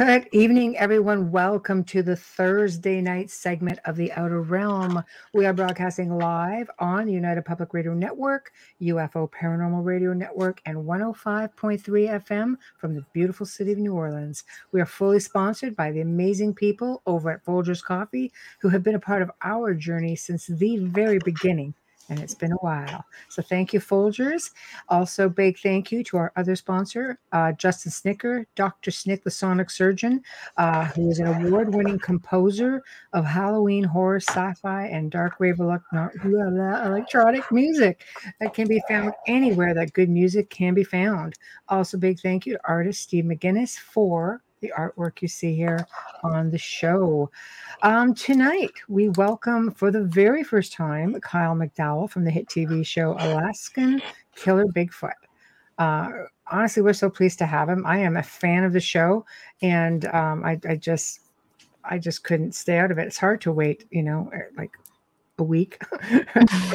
Good evening, everyone. Welcome to the Thursday night segment of the Outer Realm. We are broadcasting live on United Public Radio Network, UFO Paranormal Radio Network, and 105.3 FM from the beautiful city of New Orleans. We are fully sponsored by the amazing people over at Folgers Coffee who have been a part of our journey since the very beginning and it's been a while. So thank you, Folgers. Also, big thank you to our other sponsor, uh, Justin Snicker, Dr. Snick, the Sonic Surgeon, uh, who is an award-winning composer of Halloween horror, sci-fi, and dark wave electronic music that can be found anywhere that good music can be found. Also, big thank you to artist Steve McGinnis for the artwork you see here on the show. Um, tonight, we welcome for the very first time Kyle McDowell from the hit TV show Alaskan Killer Bigfoot. Uh, honestly, we're so pleased to have him. I am a fan of the show, and um, I, I just, I just couldn't stay out of it. It's hard to wait, you know, er, like a week.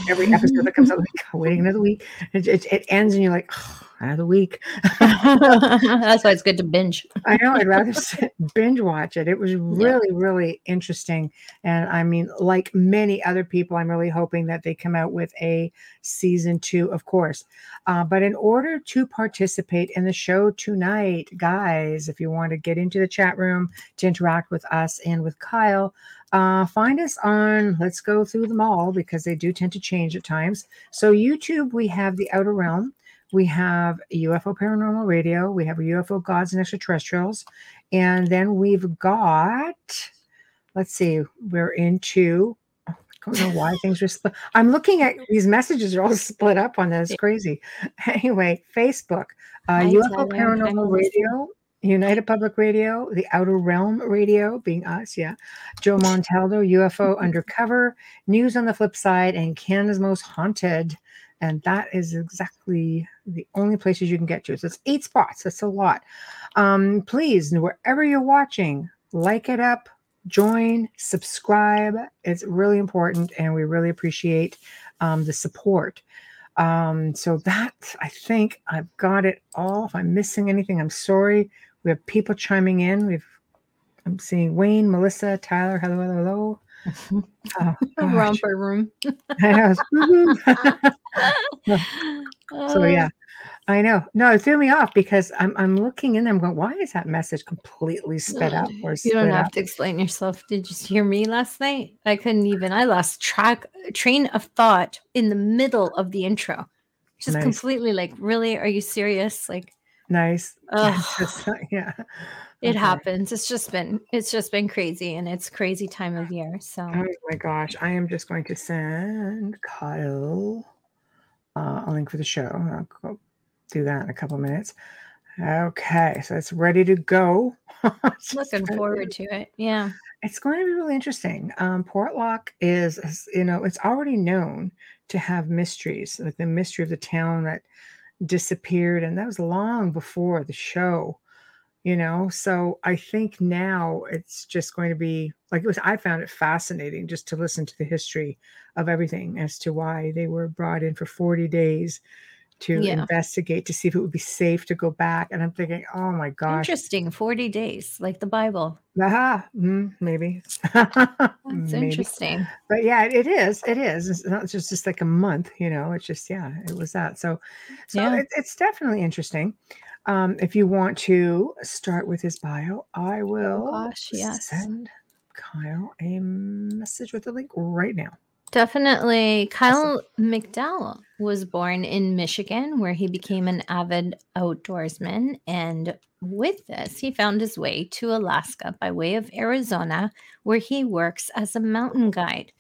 Every episode that comes out, like waiting another week. It, it, it ends, and you're like, oh, another week. That's why it's good to binge. I know. I'd rather sit, binge watch it. It was really, yeah. really interesting. And I mean, like many other people, I'm really hoping that they come out with a season two, of course. Uh, but in order to participate in the show tonight, guys, if you want to get into the chat room to interact with us and with Kyle, uh, find us on, let's go through them all because they do tend to change at times. So, YouTube, we have The Outer Realm. We have UFO Paranormal Radio. We have UFO Gods and Extraterrestrials. And then we've got, let's see, we're into, I don't know why things are split. I'm looking at these messages are all split up on this. crazy. Anyway, Facebook, uh, UFO Paranormal Radio. United Public Radio, The Outer Realm Radio, being us, yeah. Joe Montaldo, UFO Undercover, News on the Flip Side, and Canada's Most Haunted. And that is exactly the only places you can get to. So it's eight spots. That's a lot. Um, please, wherever you're watching, like it up, join, subscribe. It's really important, and we really appreciate um, the support. Um, so that I think I've got it all. If I'm missing anything, I'm sorry. We have people chiming in. We've I'm seeing Wayne, Melissa, Tyler. Hello, hello, hello. Oh, Romper room. so yeah, I know. No, it threw me off because I'm I'm looking in. There, I'm going. Why is that message completely sped up? Or you don't have up? to explain yourself. Did you hear me last night? I couldn't even. I lost track train of thought in the middle of the intro. Just nice. completely like, really? Are you serious? Like, nice. Just, yeah. It okay. happens. It's just been it's just been crazy and it's crazy time of year. So oh my gosh. I am just going to send Kyle uh, a link for the show. I'll go do that in a couple minutes. Okay, so it's ready to go. Looking forward to it. Yeah. It's going to be really interesting. Um, Portlock is, you know, it's already known to have mysteries, like the mystery of the town that disappeared, and that was long before the show you know? So i think now it's just going to be like it was i found it fascinating just to listen to the history of everything as to why they were brought in for 40 days to yeah. investigate to see if it would be safe to go back and i'm thinking oh my gosh interesting 40 days like the bible aha mm, maybe that's maybe. interesting but yeah it is it is it's not just, just like a month you know it's just yeah it was that so so yeah. it, it's definitely interesting um, if you want to start with his bio, I will oh gosh, yes. send Kyle a message with the link right now. Definitely. Kyle McDowell was born in Michigan, where he became an avid outdoorsman. And with this, he found his way to Alaska by way of Arizona, where he works as a mountain guide.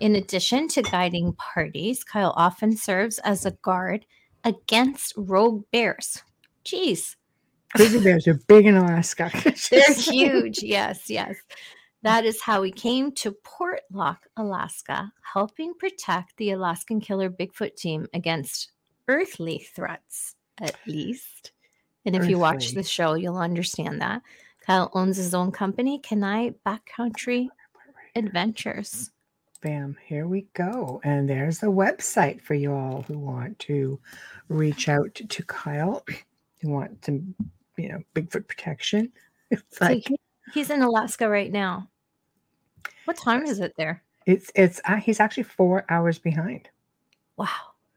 In addition to guiding parties, Kyle often serves as a guard against rogue bears. Jeez. Grizzly bears are big in Alaska. They're huge. Yes, yes. That is how he came to Portlock, Alaska, helping protect the Alaskan killer Bigfoot team against earthly threats, at least. And if you watch the show, you'll understand that. Kyle owns his own company, Kenai Backcountry Adventures. Bam, here we go. And there's the website for you all who want to reach out to Kyle, who want some, you know, Bigfoot protection. It's So like he- he's in Alaska right now. What time is it there? it's it's uh, he's actually four hours behind. Wow.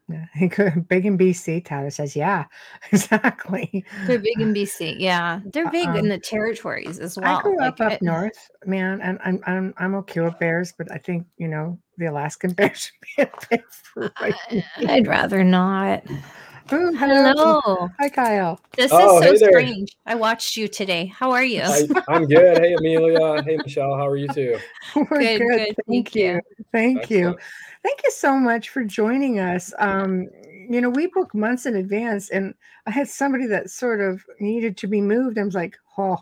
Yeah, he could, big in BC. Tyler says, "Yeah, exactly." They're big in BC. Yeah. They're big in Um, the territories as well. I grew like up up it- north, man, and I'm I'm I'm okay with bears, but I think you know the Alaskan bears should be a bit. I- I'd rather not. Ooh, hello. Hello. hi Kyle. This Oh, is so hey strange. I watched you today. How are you? I, I'm good. Hey, Amelia. Hey, Michelle. How are you too? We're Good, good. good, Thank thank you. you. Thank you. Excellent. Thank you so much for joining us. Um, you know, we booked months in advance, and I had somebody that sort of needed to be moved. I was like, oh,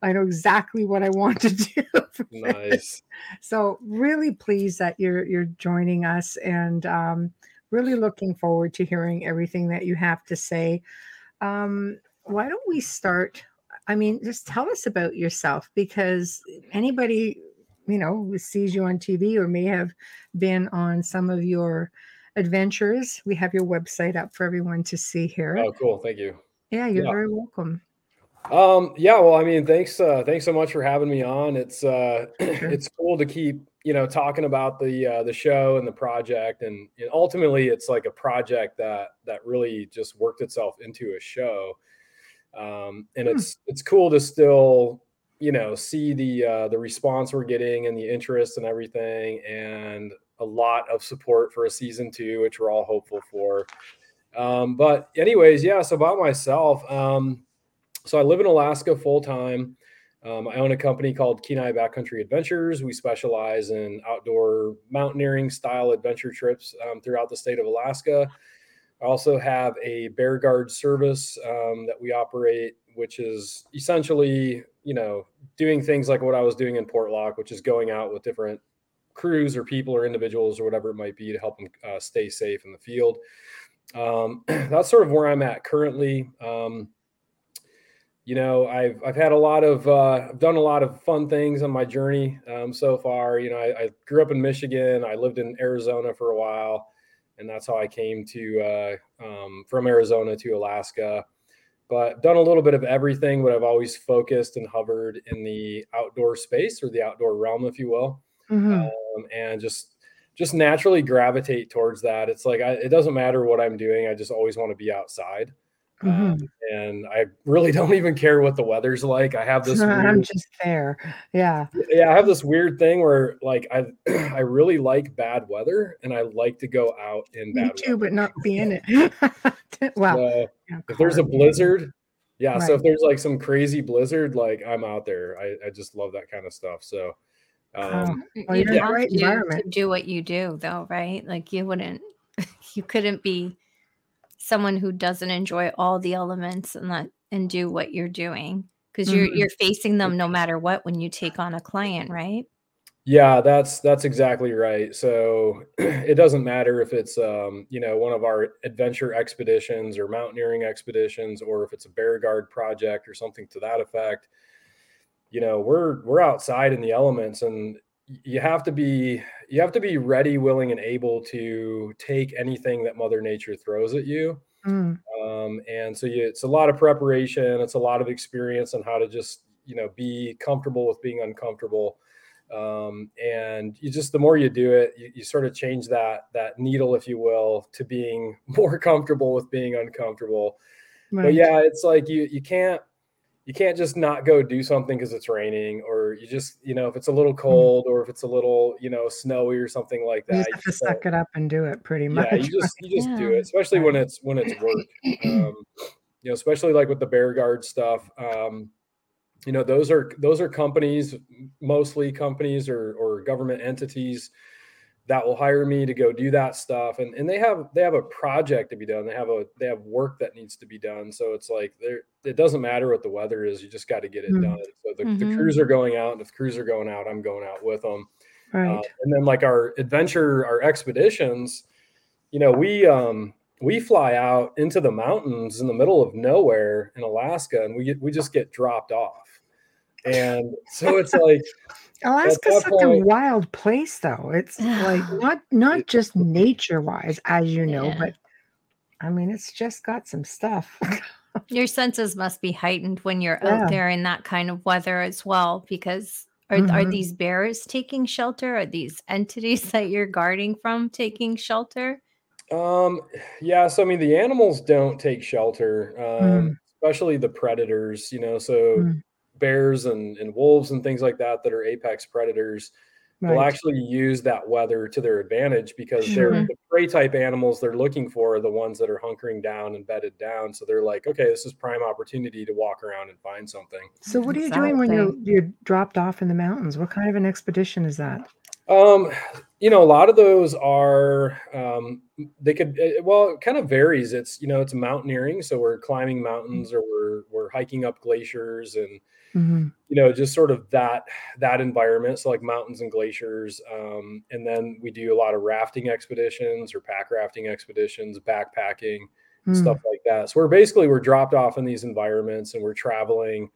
I know exactly what I want to do. for this." Nice. So really pleased that you're you're joining us, and um, really looking forward to hearing everything that you have to say. Um, why don't we start? I mean, just tell us about yourself because anybody you know who sees you on TV or may have been on some of your adventures. We have your website up for everyone to see here. Oh, cool. Thank you. yeah, you're yeah. very welcome. Um, yeah, well, I mean, thanks, uh, thanks so much for having me on. It's uh it's cool to keep, you know, talking about the uh the show and the project and, and ultimately it's like a project that that really just worked itself into a show. Um and Hmm. it's it's cool to still, you know, see the uh the response we're getting and the interest and everything and a lot of support for a season 2 which we're all hopeful for. Um but anyways, yeah, so about myself, um so I live in Alaska full time. Um, I own a company called Kenai Backcountry Adventures. We specialize in outdoor mountaineering style adventure trips um, throughout the state of Alaska. I also have a bear guard service um, that we operate, which is essentially, you know, doing things like what I was doing in Portlock, which is going out with different crews or people or individuals or whatever it might be to help them uh, stay safe in the field. Um, that's sort of where I'm at currently. You know, I've I've had a lot of uh, I've done a lot of fun things on my journey um, so far. You know, I, I grew up in Michigan. I lived in Arizona for a while, and that's how I came to uh, um, from Arizona to Alaska. But done a little bit of everything, but I've always focused and hovered in the outdoor space or the outdoor realm, if you will Mhm. um, and just just naturally gravitate towards that. It's like I, it doesn't matter what I'm doing; I just always want to be outside, um, and I really don't even care what the weather's like. I have this, I'm weird, just there. Yeah. yeah, I have this weird thing where like I I really like bad weather, and I like to go out in Me bad too, weather. but not be in it. well, So yeah, if there's a blizzard, yeah. So if there's like some crazy blizzard, like I'm out there. I, I just love that kind of stuff. So. Um, Well, you you're in have right to, to environment. do what you do, though, right? Like you wouldn't, you couldn't be someone who doesn't enjoy all the elements and that and do what you're doing because you're Mhm. you're facing them no matter what when you take on a client, right? Yeah, that's that's exactly right. So it doesn't matter if it's um, you know, one of our adventure expeditions or mountaineering expeditions or if it's a bear guard project or something to that effect. You know, we're we're outside in the elements and you have to be you have to be ready, willing and able to take anything that mother nature throws at you. Mm, Um, and so you, it's a lot of preparation. It's a lot of experience on how to just, you know, be comfortable with being uncomfortable. Um, and you just, the more you do it, you, you sort of change that, that needle, if you will, to being more comfortable with being uncomfortable. But yeah, it's like you, you can't, you can't just not go do something because it's raining, or you just you know if it's a little cold or if it's a little you know snowy or something like that You that. just have to suck it up and do it pretty much. Yeah, you just you just do it, especially when it's when it's work. Um, you know, especially like with the Bear Guard stuff. Um, you know, those are those are companies, mostly companies or or government entities that will hire me to go do that stuff. And and they have they have a project to be done. They have a they have work that needs to be done. So it's like there it doesn't matter what the weather is. You just got to get it Mm. done. So the, the Mhm. crews are going out and if the crews are going out i'm going out with them right. uh, and then like our adventure our expeditions you know we um we fly out into the mountains in the middle of nowhere in alaska and we get we just get dropped off and so it's like Alaska's that such a wild place, though. It's like not not just nature wise, as you know, Yeah. but I mean, it's just got some stuff. Your senses must be heightened when you're Yeah. out there in that kind of weather as well, because are, are Mhm. these bears taking shelter? Are these entities that you're guarding from taking shelter? Um, yeah, so I mean, the animals don't take shelter, um, Mm. especially the predators, you know, so Mm. Bears and, and wolves and things like that that are apex predators will actually use that weather to their advantage because they're Sure. the prey type animals they're looking for are the ones that are hunkering down and bedded down. So they're like, okay, this is prime opportunity to walk around and find something. So, what are you doing when you're you're dropped off in the mountains? What kind of an expedition is that? Um, you know, a lot of those are um, they could eh, well, it kind of varies. It's you know, it's mountaineering, so we're climbing mountains or we're we're hiking up glaciers and Mhm. you know just sort of that that environment so like mountains and glaciers um, and then we do a lot of rafting expeditions or pack rafting expeditions backpacking Mm. stuff like that so we're basically we're dropped off in these environments and we're traveling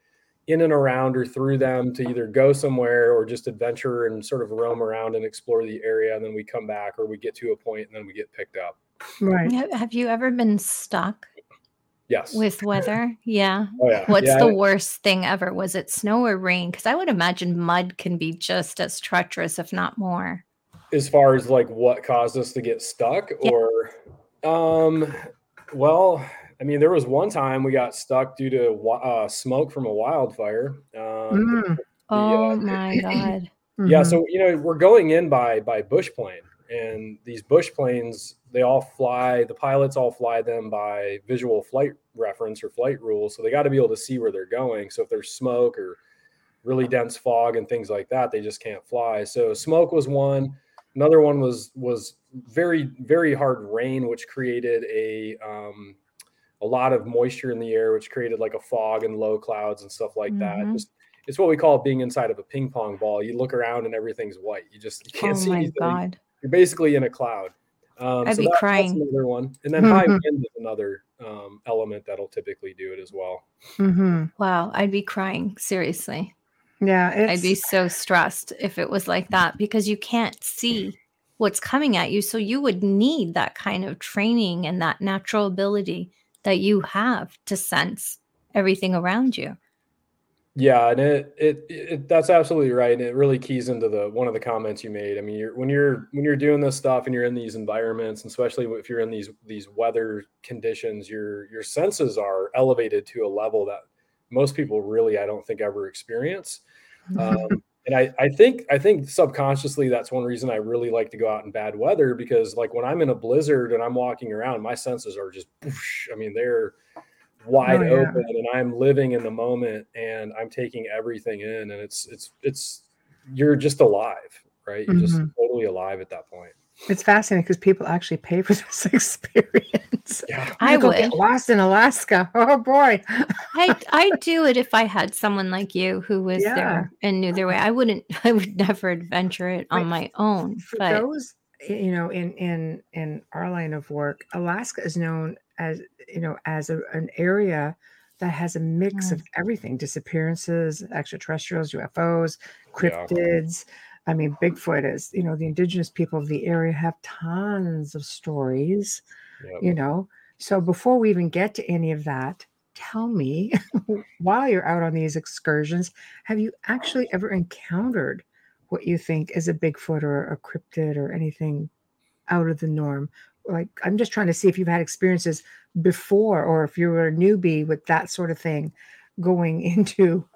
in and around or through them to either go somewhere or just adventure and sort of roam around and explore the area and then we come back or we get to a point and then we get picked up Right. Have you ever been stuck yes with weather? Yeah. oh yeah What's Yeah, the I- worst thing ever? Was it snow or rain? Because I would imagine mud can be just as treacherous, if not more. as far as like what caused us to get stuck Yeah. or um well i mean there was one time we got stuck due to uh, smoke from a wildfire um Mm. Oh my God. yeah Mhm. so you know we're going in by by bush plane and these bush planes they all fly the pilots all fly them by visual flight reference or flight rules so they got to be able to see where they're going so if there's smoke or really dense fog and things like that they just can't fly so smoke was one another one was was very very hard rain which created a um a lot of moisture in the air which created like a fog and low clouds and stuff like that Mhm. just it's what we call being inside of a ping pong ball you look around and everything's white you just you can't Oh see my anything God. you're basically in a cloud um, I'd be that- crying. That's another one, and then high wind is another um, element that'll typically do it as well. Mm-hmm. Wow. I'd be crying. Seriously. Yeah. It's, I'd be so stressed if it was like that because you can't see what's coming at you. So you would need that kind of training and that natural ability that you have to sense everything around you. Yeah, and it, it it that's absolutely right, and it really keys into the one of the comments you made. I mean, you're when you're when you're doing this stuff and you're in these environments, and especially if you're in these these weather conditions, your your senses are elevated to a level that most people really, I don't think, ever experience. Um, and I, I think I think subconsciously that's one reason I really like to go out in bad weather because like when I'm in a blizzard and I'm walking around, my senses are just whoosh, I mean they're wide Oh, yeah. open and I'm living in the moment and I'm taking everything in and it's it's it's you're just alive, right? You're just Mhm. totally alive at that point. It's fascinating because people actually pay for this experience. Yeah. I You go would. get lost in Alaska. Oh boy. I I'd do it if I had someone like you who was Yeah. there and knew their way. I wouldn't. I would never adventure it on Wait, my own. For But those, you know, in in in our line of work, Alaska is known as you know as a, an area that has a mix hmm. of everything: disappearances, extraterrestrials, UFOs, Yeah. I mean, Bigfoot is. You know, the indigenous people of the area have tons of stories. Yep. You know, so before we even get to any of that. Tell me, while you're out on these excursions, have you actually ever encountered what you think is a Bigfoot or a cryptid or anything out of the norm. Like, I'm just trying to see if you've had experiences before or if you were a newbie with that sort of thing. going into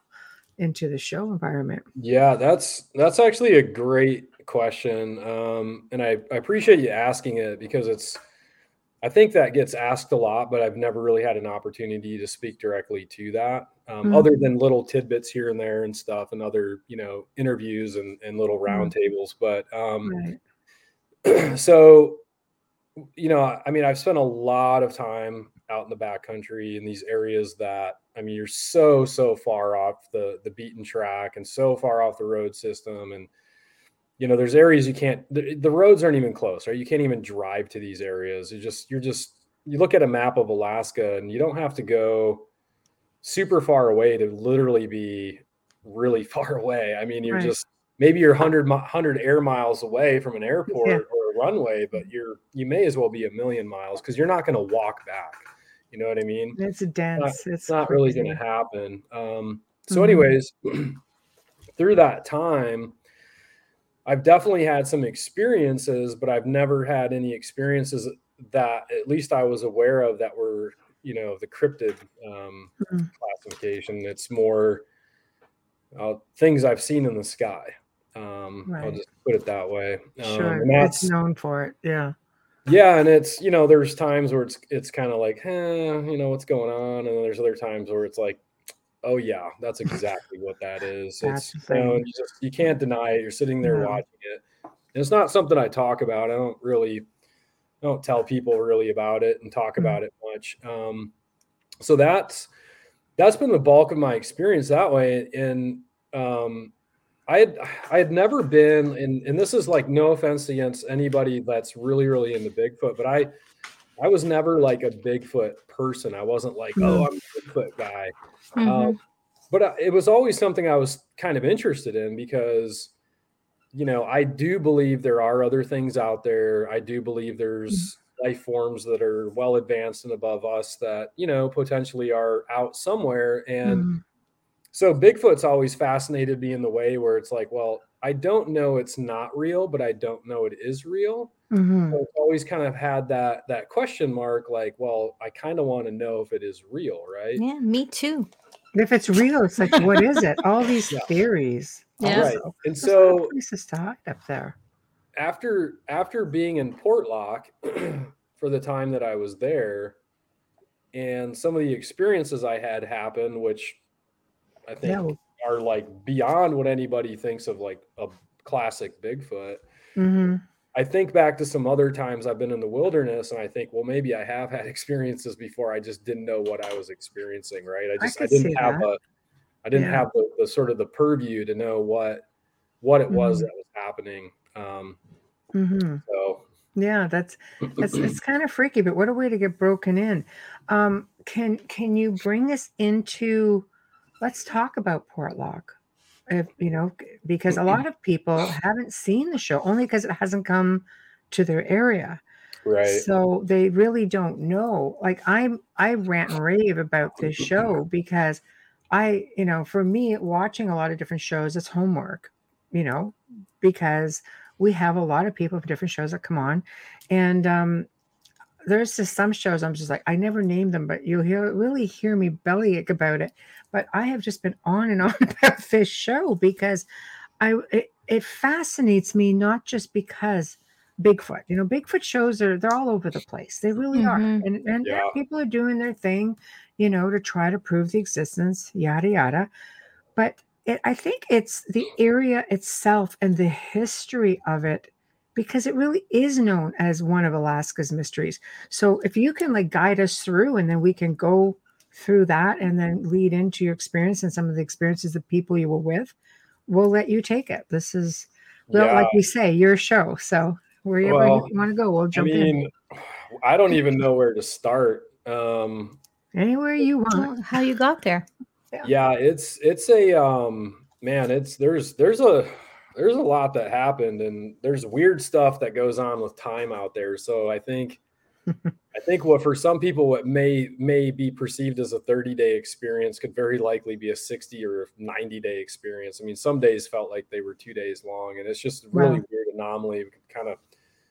into the show environment? Yeah, that's that's actually a great question, um, and I, I appreciate you asking it because it's I think that gets asked a lot, but I've never really had an opportunity to speak directly to that, um, mm-hmm. other than little tidbits here and there and stuff, and other you know interviews and, and little roundtables. Mm-hmm. But um, right. so you know, I mean, I've spent a lot of time out in the backcountry in these areas that I mean, you're so so far off the the beaten track and so far off the road system and you know there's areas you can't the, the, roads aren't even close right you can't even drive to these areas you just you're just you look at a map of alaska and you don't have to go super far away to literally be really far away i mean you're right. just maybe you're 100 100 air miles away from an airport yeah. or a runway but you're you may as well be a million miles because you're not going to walk back you know what i mean it's a dense it's not, it's not really going to happen um so mm-hmm. anyways through that time I've definitely had some experiences, but I've never had any experiences that at least I was aware of that were, you know, the cryptid um, mm-hmm. classification. It's more uh, things I've seen in the sky. Um, right. I'll just put it that way. Sure, um, that's known for it. Yeah. Yeah, and it's you know there's times where it's it's kind of like, eh, you know what's going on, and then there's other times where it's like, Oh yeah, that's exactly what that is. It's you, know, you, just you can't deny it. You're sitting there watching it. And it's not something I talk about. I don't really I don't tell people really about it and talk mm-hmm. about it much. Um, so that's that's been the bulk of my experience that way. And um, I had I had never been and and this is like no offense against anybody that's really really into Bigfoot, but I I was never like a Bigfoot person. I wasn't like, oh, mm-hmm. I'm a Bigfoot guy. Mm-hmm. Um, but uh, it was always something I was kind of interested in because, you know, I do believe there are other things out there. I do believe there's mm-hmm. life forms that are well advanced and above us that, you know, potentially are out somewhere. And mm-hmm. So Bigfoot's always fascinated me in the way where it's like, well, I don't know it's not real, but I don't know it is real. Mm-hmm. So always kind of had that that question mark, like, well, I kind of want to know if it is real, right? Yeah, me too. If it's real, it's like, what is it? All these yeah. theories. Yeah. Right. And so places to hide up there. After after being in Portlock for the time that I was there, and some of the experiences I had happen, which I think yeah. are like beyond what anybody thinks of like a classic Bigfoot. Mm-hmm. I think back to some other times I've been in the wilderness and I think, well, maybe I have had experiences before. I just didn't know what I was experiencing, right? I just I, I didn't have that. a I didn't yeah. have the, the, sort of the purview to know what what it was mm-hmm. that was happening. Um mm-hmm. so yeah, that's that's it's kind of freaky, but what a way to get broken in. Um, can can you bring us into let's talk about Portlock if you know because a lot of people haven't seen the show only because it hasn't come to their area. Right. So they really don't know. Like i'm i rant and rave about this show because i you know for me watching a lot of different shows it's homework you know because we have a lot of people from different shows that come on. And um there's just some shows I'm just like I never named them, but you'll hear really hear me bellyache about it. But I have just been on and on about this show because I it, it fascinates me not just because Bigfoot, you know, Bigfoot shows are they're all over the place. They really mm-hmm. are, and and yeah. people are doing their thing, you know, to try to prove the existence, yada yada. But it, I think it's the area itself and the history of it because it really is known as one of Alaska's mysteries. So if you can like guide us through and then we can go through that and then lead into your experience and some of the experiences of people you were with, we'll let you take it. This is well, yeah. like we say, your show. So wherever well, you want to go, we'll jump I mean, in. I don't even know where to start. Um anywhere you want. How you got there. Yeah. yeah, it's it's a um man, it's there's there's a there's a lot that happened and there's weird stuff that goes on with time out there. So I think I think what for some people what may may be perceived as a 30 day experience could very likely be a 60 or 90 day experience. I mean, some days felt like they were two days long, and it's just a really weird anomaly. We could kind of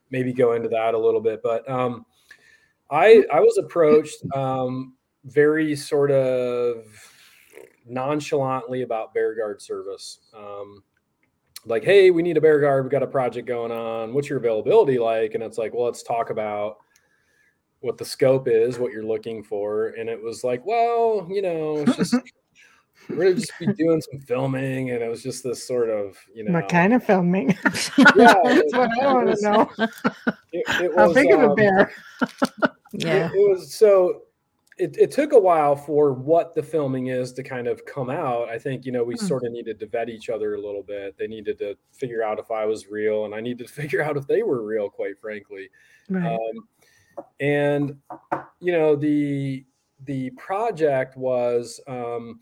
maybe go into that a little bit, but um, I I was approached um, very sort of nonchalantly about bear guard service. Um, like, hey, we need a bear guard. We've got a project going on. What's your availability like? And it's like, well, let's talk about what the scope is, what you're looking for. And it was like, well, you know, it's just we're gonna just be doing some filming, and it was just this sort of, you know, What kind of filming? Yeah, That's what I want to know. It, it How was, big of a um, bear? Yeah. It, it was so. It, it took a while for what the filming is to kind of come out. I think you know we Hmm. sort of needed to vet each other a little bit. They needed to figure out if I was real, and I needed to figure out if they were real. Quite frankly, Right. um, and you know the the project was um,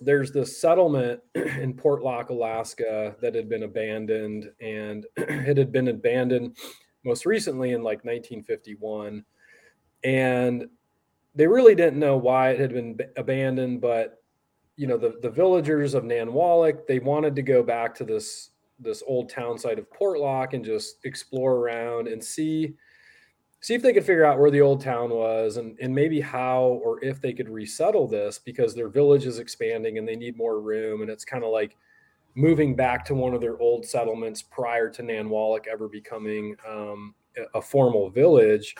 there's this settlement in Portlock, Alaska, that had been abandoned, and it had been abandoned most recently in like 1951, and they really didn't know why it had been abandoned, but you know the the villagers of Nanwalek they wanted to go back to this this old town site of Portlock and just explore around and see see if they could figure out where the old town was and, and maybe how or if they could resettle this because their village is expanding and they need more room and it's kind of like moving back to one of their old settlements prior to Nanwalek ever becoming um, a formal village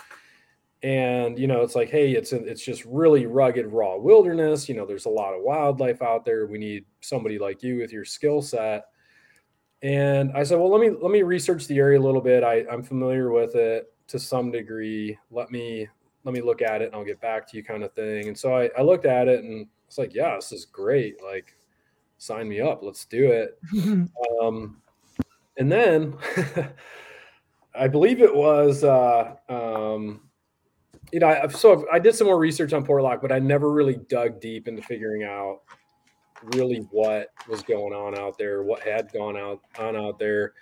and you know it's like hey it's a, it's just really rugged raw wilderness. You know there's a lot of wildlife out there. We need somebody like you with your skill set. And i said well let me let me research the area a little bit. I, i'm familiar with it to some degree. Let me let me look at it and i'll get back to you kind of thing. And so i, I looked at it and it's like yeah this is great. Like sign me up. Let's do it. Um, and then I believe it was, uh, um, you know, I've, so I did some more research on Portlock, but I never really dug deep into figuring out really what was going on out there, what had gone out on out there,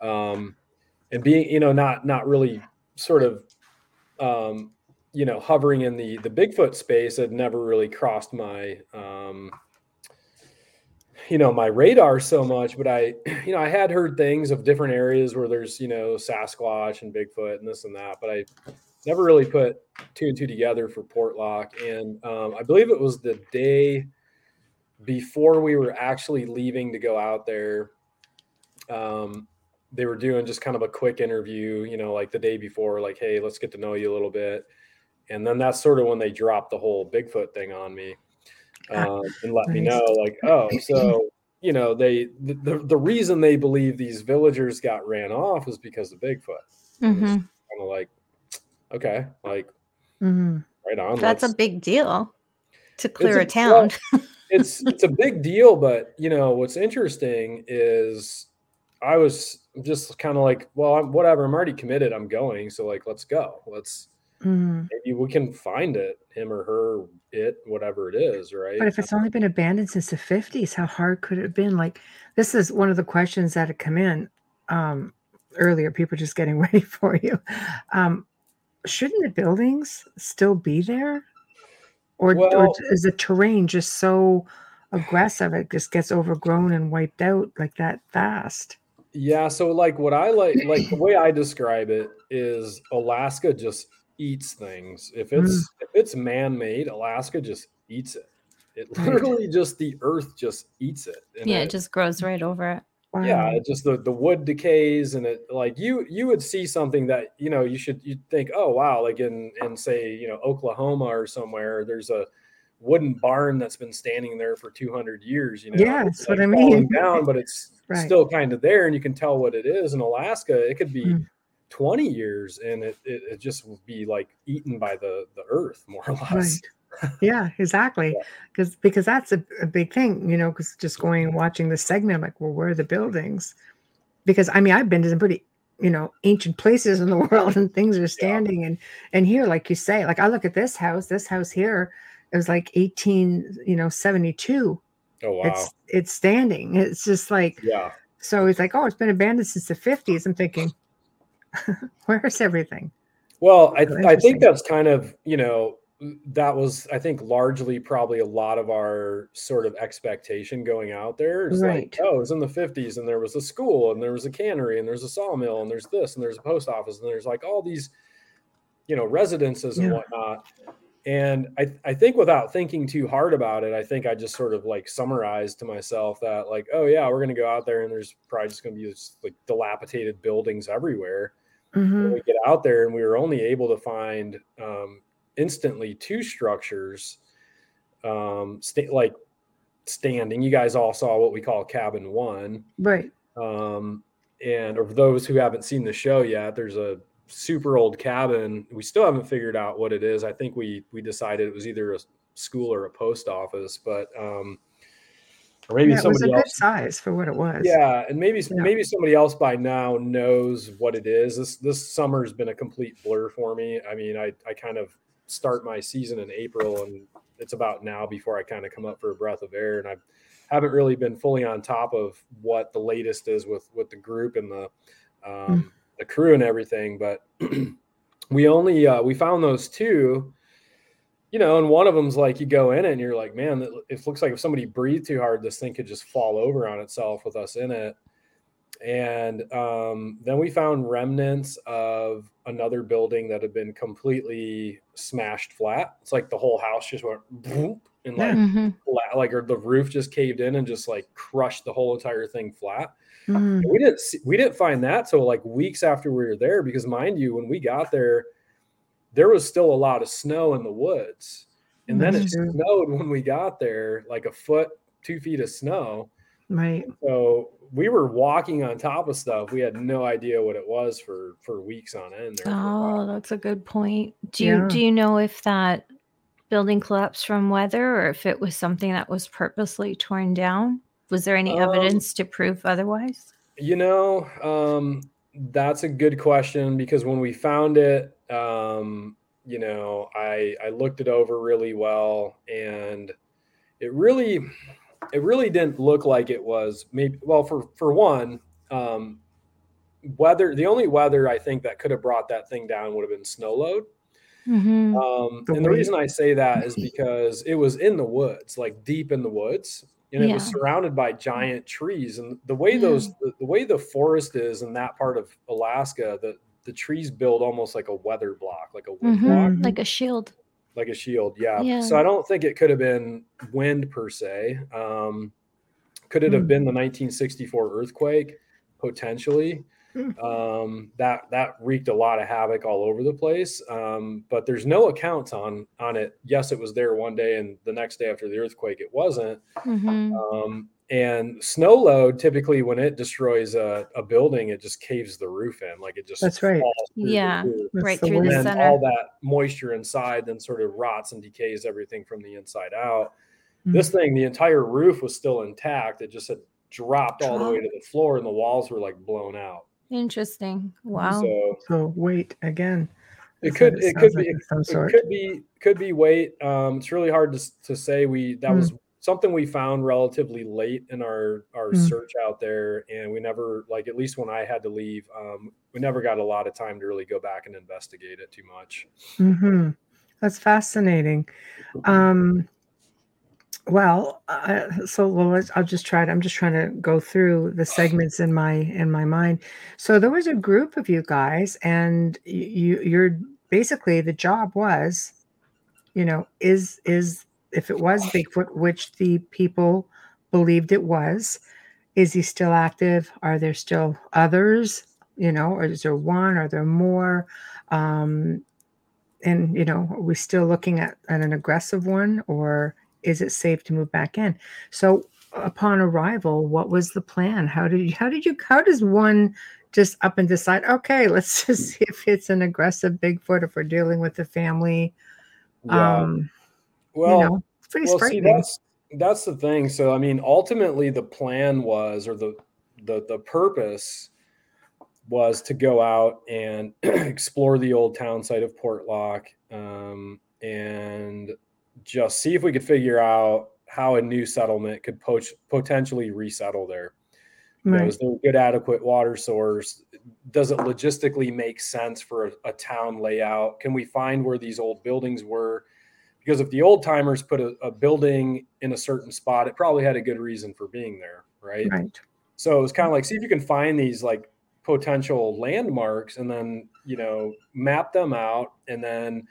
um, and being, you know, not not really sort of, um, you know, hovering in the the Bigfoot space had never really crossed my um, you know my radar so much but i you know i had heard things of different areas where there's you know sasquatch and bigfoot and this and that but i never really put two and two together for portlock. And um, i believe it was the day before we were actually leaving to go out there um, they were doing just kind of a quick interview you know like the day before like hey let's get to know you a little bit. And then that's sort of when they dropped the whole bigfoot thing on me um, and let me know like oh so you know they the, the, reason they believe these villagers got ran off was because of bigfoot. Hmm kind of like okay like Mhm. right on That's a big deal to clear a- a town. it's it's a big deal but you know what's interesting is i was just kind of like well i'm whatever i'm already committed i'm going so like let's go let's Mhm. maybe we can find it him or her it whatever it is right But if it's only been abandoned since the 50s, how hard could it have been? Like, this is one of the questions that had come in um, earlier. People just getting ready for you. Um, shouldn't the buildings still be there? Or, or is the terrain just so aggressive it just gets overgrown and wiped out like that fast? Yeah, so like what I like like the way I describe it is Alaska just eats things. If Mm. it's if it's man-made, Alaska just eats it. It literally just the earth just eats it. Yeah, it- it just grows right over it. Yeah, Wow. it just the the wood decays and it like you you would see something that you know you should you think oh wow like in in say you know Oklahoma or somewhere there's a wooden barn that's been standing there for 200 years you know Yeah, that's what I falling mean. down but it's Right. still kind of there and you can tell what it is in Alaska it could be Mm. 20 years and it, it it just will be like eaten by the the earth more or less Right. Yeah, exactly. Yeah. Because because that's a, a big thing, you know. Because just going and watching the segment, I'm like, well, where are the buildings? Because I mean, I've been to some pretty, you know, ancient places in the world, and things are standing. And and here, like you say, like I look at this house, this house here, it was like 18, you know, 72. oh wow It's it's standing. It's just like yeah so. It's like, oh, it's been abandoned since the 50s. I'm thinking, where's everything? Well, I, I think that's kind of, you know, that was, I think, largely probably a lot of our sort of expectation going out there. Is Right. like, oh, it was in the 50s and there was a school and there was a cannery and there's a sawmill and there's this and there's a post office and there's like all these, you know, residences and Yeah. whatnot. and I, I think without thinking too hard about it, I think I just sort of like summarized to myself that like, oh yeah, we're gonna go out there and there's probably just gonna be this like dilapidated buildings everywhere. Mhm. We get out there and we were only able to find um, instantly two structures, um, sta- like standing. You guys all saw what we call cabin one. Right. Um, and for those who haven't seen the show yet, there's a super old cabin. We still haven't figured out what it is. I think we we decided it was either a school or a post office, but um, or maybe Yeah, it was a somebody good else. size for what it was. Yeah, and maybe Yeah. maybe somebody else by now knows what it is. This this summer has been a complete blur for me. I mean, I I kind of start my season in April, and it's about now before I kind of come up for a breath of air, and I haven't really been fully on top of what the latest is with with the group and the um, the crew and everything. But we only uh, we found those two. You know, and one of them's like you go in it and you're like, man, it looks like if somebody breathed too hard, this thing could just fall over on itself with us in it. And um, then we found remnants of another building that had been completely smashed flat. It's like the whole house just went boom, and like Mhm. flat, like or the roof just caved in and just like crushed the whole entire thing flat. Mhm. We didn't see, we didn't find that till like weeks after we were there because mind you, when we got there, there was still a lot of snow in the woods, and then it true. snowed when we got there, like a foot, two feet of snow. Right. So we were walking on top of stuff. We had no idea what it was for for weeks on end. There for a while. Oh, that's a good point. Do you do you know if that building collapsed from weather or if it was something that was purposely torn down? Was there any Um, evidence to prove otherwise? You know, um, that's a good question because when we found it, um, you know, I I looked it over really well, and it really, it really didn't look like it was maybe. Well, for for one, um, weather. The only weather I think that could have brought that thing down would have been snow load. Mhm. Um, The and the reason I say that is because it was in the woods, like deep in the woods, and it was surrounded by giant trees. And the way those, the, the way the forest is in that part of Alaska, the the trees build almost like a weather block, like a wind Mhm. block, Mhm. Like a shield. Like a shield. Yeah. Yeah. So I don't think it could have been wind per se. Um, could it have Hmm. been the 1964 earthquake? Potentially Hmm. um, that that wreaked a lot of havoc all over the place. Um, but there's no accounts on on it. Yes, it was there one day, and the next day after the earthquake, it wasn't. Mhm. Um, and snow load typically, when it destroys a, a building, it just caves the roof in, like it just That's right. falls through Yeah. roof. Right through way- the center. all that moisture inside then sort of rots and decays everything from the inside out. This thing, the entire roof was still intact. It just had dropped all the way to the floor, and the walls were like blown out. Interesting. Wow. So So wait again. it could it sounds could like be it's some it could be could be weight. Um, it's really hard to to say. We that Hmm. was something we found relatively late in our our Hmm. search out there, and we never like at least when I had to leave, um, we never got a lot of time to really go back and investigate it too much. hmm That's fascinating. Um, well, uh, so well, I'll just try to. I'm just trying to go through the segments in my in my mind. So there was a group of you guys, and you you're basically the job was, you know, is is if it was Bigfoot, which the people believed it was, is he still active? Are there still others? You know, or is there one? Are there more? Um, and you know are we still looking at, at an aggressive one or is it safe to move back in so upon arrival what was the plan how did you how did you how does one just up and decide okay let's just see if it's an aggressive bigfoot if we're dealing with the family um well, you know it's pretty well, see, that's that's the thing. So, I mean, ultimately, the plan was, or the the the purpose was to go out and explore the old town site of Portlock, um, and just see if we could figure out how a new settlement could poach, potentially resettle there. You know, is there a good adequate water source? Does it logistically make sense for a, a town layout? Can we find where these old buildings were? Because if the old timers put a, a building in a certain spot, it probably had a good reason for being there, right? right. So it was kind of like see if you can find these like potential landmarks and then you know map them out and then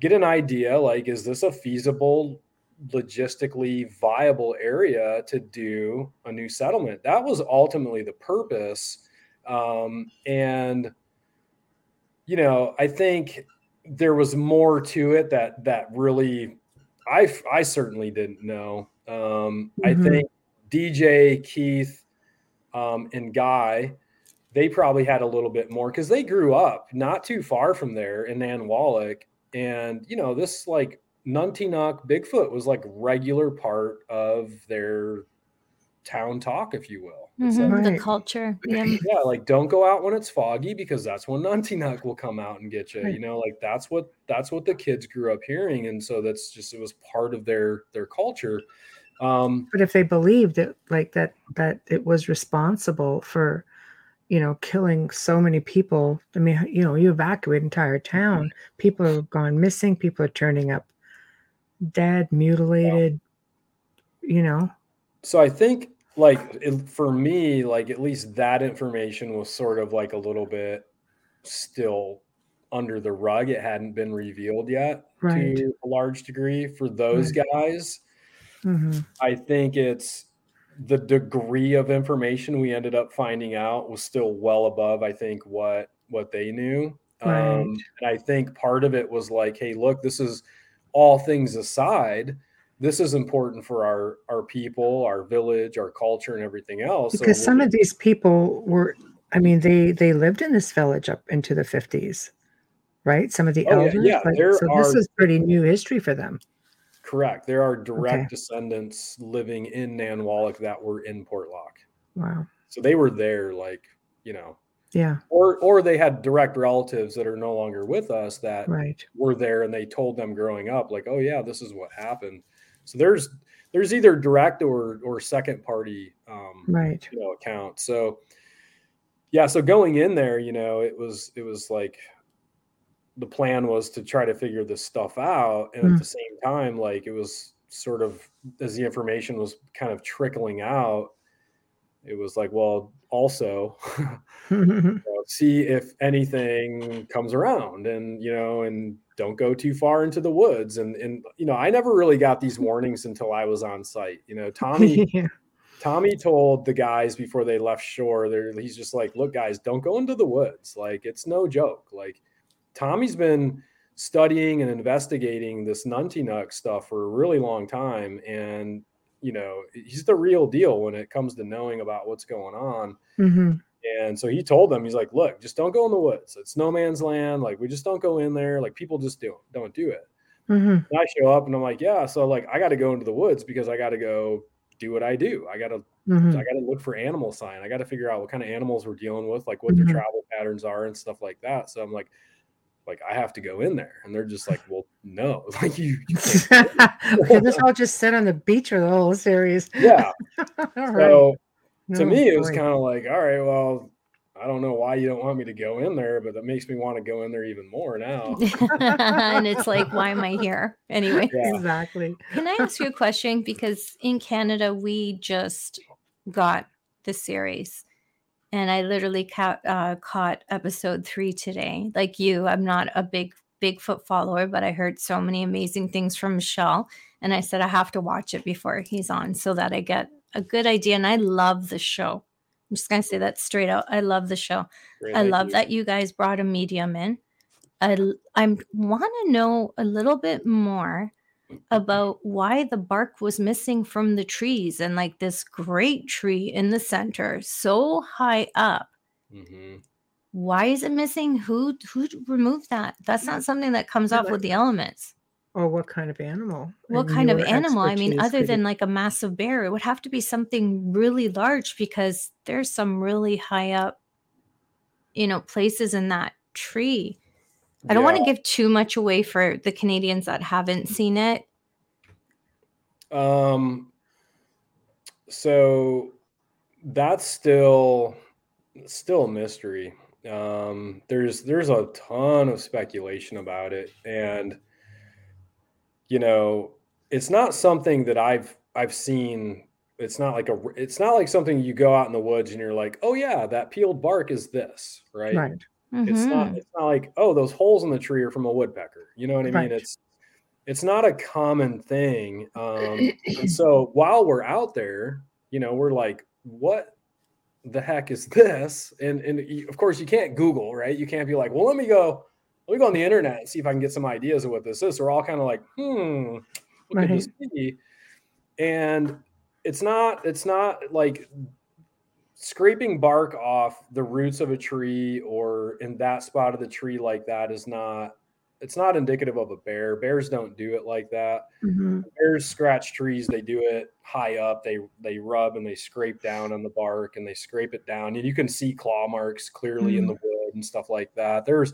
get an idea like is this a feasible logistically viable area to do a new settlement? That was ultimately the purpose. Um, and you know i think there was more to it that that really i i certainly didn't know um, Mhm. i think dj keith um, and guy they probably had a little bit more because they grew up not too far from there in Nanwalek. And, you know, this like Nuntinuk Bigfoot was like regular part of their town talk, if you will. It's Mhm, like, The culture. Yeah. yeah, like don't go out when it's foggy because that's when Nuntinuk will come out and get you. Right. You know, like that's what that's what the kids grew up hearing. And so that's just it was part of their their culture. Um But if they believed it, like that, that it was responsible for, you know, killing so many people. I mean, you know, you evacuate entire town. People have gone missing. People are turning up dead, mutilated. You know, so I think like it, for me, like at least that information was sort of like a little bit still under the rug. It hadn't been revealed yet Right. to a large degree for those guys. hmm I think it's the degree of information we ended up finding out was still well above, I think, what what they knew. Right. Um, and I think part of it was like, hey, look, this is all things aside, this is important for our our people, our village, our culture, and everything else. So because some we'll- of these people were, I mean, they they lived in this village up into the fifties, right? Some of the Oh, elders. yeah, like, there so this is pretty new history for them. correct. There are direct Okay. descendants living in Nanwalek that were in Portlock. Wow. So they were there, like, you know, Yeah. or or they had direct relatives that are no longer with us that Right. were there and they told them growing up like oh yeah this is what happened so there's there's either direct or or second party um Right. you know account so yeah so going in there you know it was it was like the plan was to try to figure this stuff out and Mm. at the same time like it was sort of as the information was kind of trickling out it was like well also know, see if anything comes around and you know and don't go too far into the woods. And and you know i never really got these warnings until i was on site. You know tommy yeah. tommy told the guys before they left shore he's just like look guys don't go into the woods. Like it's no joke. Like tommy's been studying and investigating this nuntinuk stuff for a really long time. And you know he's the real deal when it comes to knowing about what's going on. Hmm and so he told them, he's like, look, just don't go in the woods. It's no man's land. Like, we just don't go in there. Like, people just do don't do it. hmm And I show up and I'm like, yeah. So, like, I got to go into the woods because I got to go do what I do. I got to, hmm I got to look for animal sign. I got to figure out what kind of animals we're dealing with, like what their Mhm. travel patterns are and stuff like that. So I'm like, like, I have to go in there. And they're just like, well, no, like, you, you can't. okay, let's all just sit on the beach for the whole series. yeah. All right. So, to me, it was kind of like, all right, well, I don't know why you don't want me to go in there, but that makes me want to go in there even more now. and it's like, why am I here? Anyway. Yeah. exactly. Can I ask you a question? Because in Canada, we just got the series, and I literally ca- uh, caught episode three today. Like you, I'm not a big Bigfoot follower, but I heard so many amazing things from Michelle, and I said I have to watch it before he's on so that I get a good idea. And I love the show. I'm just gonna say that straight out. I love the show. Great, I thank love that you guys brought a medium in. I I want to know a little bit more about why the bark was missing from the trees and like this great tree in the center, so high up. Mhm. Why is it missing? Who who removed that? That's not something that comes off with the elements. Or what kind of animal? What kind of animal? I mean, other than like a massive bear, it would have to be something really large because there's some really high up, you know, places in that tree. I don't want to give too much away for the Canadians that haven't seen it. Um, so that's still still a mystery. Um, there's there's a ton of speculation about it, and you know, it's not something that I've I've seen. It's not like a. It's not like something you go out in the woods and you're like, oh yeah, that peeled bark is this, right? right. It's not Mhm. it's not like, oh, those holes in the tree are from a woodpecker. You know what I Right. mean? It's it's not a common thing. Um, and so while we're out there, you know, we're like, what the heck is this? And and of course you can't Google, right? You can't be like, well, let me go, let me go on the internet and see if I can get some ideas of what this is. So we're all kind of like, hmm, what could this be? And it's not, it's not like scraping bark off the roots of a tree or in that spot of the tree like that is not it's not indicative of a bear bears don't do it like that Mhm. bears scratch trees they do it high up they they rub and they scrape down on the bark and they scrape it down and you can see claw marks clearly in the wood and stuff like that there's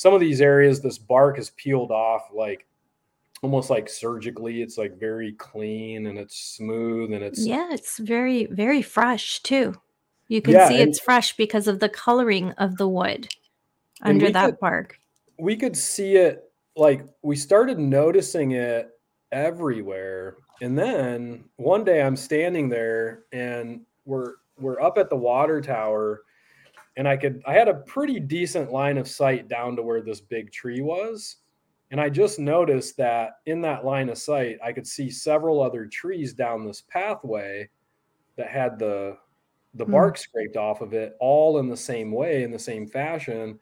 some of these areas this bark is peeled off like almost like surgically it's like very clean and it's smooth and it's Yeah, it's very, very fresh too. You can Yeah, see it's fresh because of the coloring of the wood under that could- bark. we could see it like we started noticing it everywhere and then one day i'm standing there and we're we're up at the water tower and i could i had a pretty decent line of sight down to where this big tree was and i just noticed that in that line of sight i could see several other trees down this pathway that had the the Hmm. bark scraped off of it all in the same way in the same fashion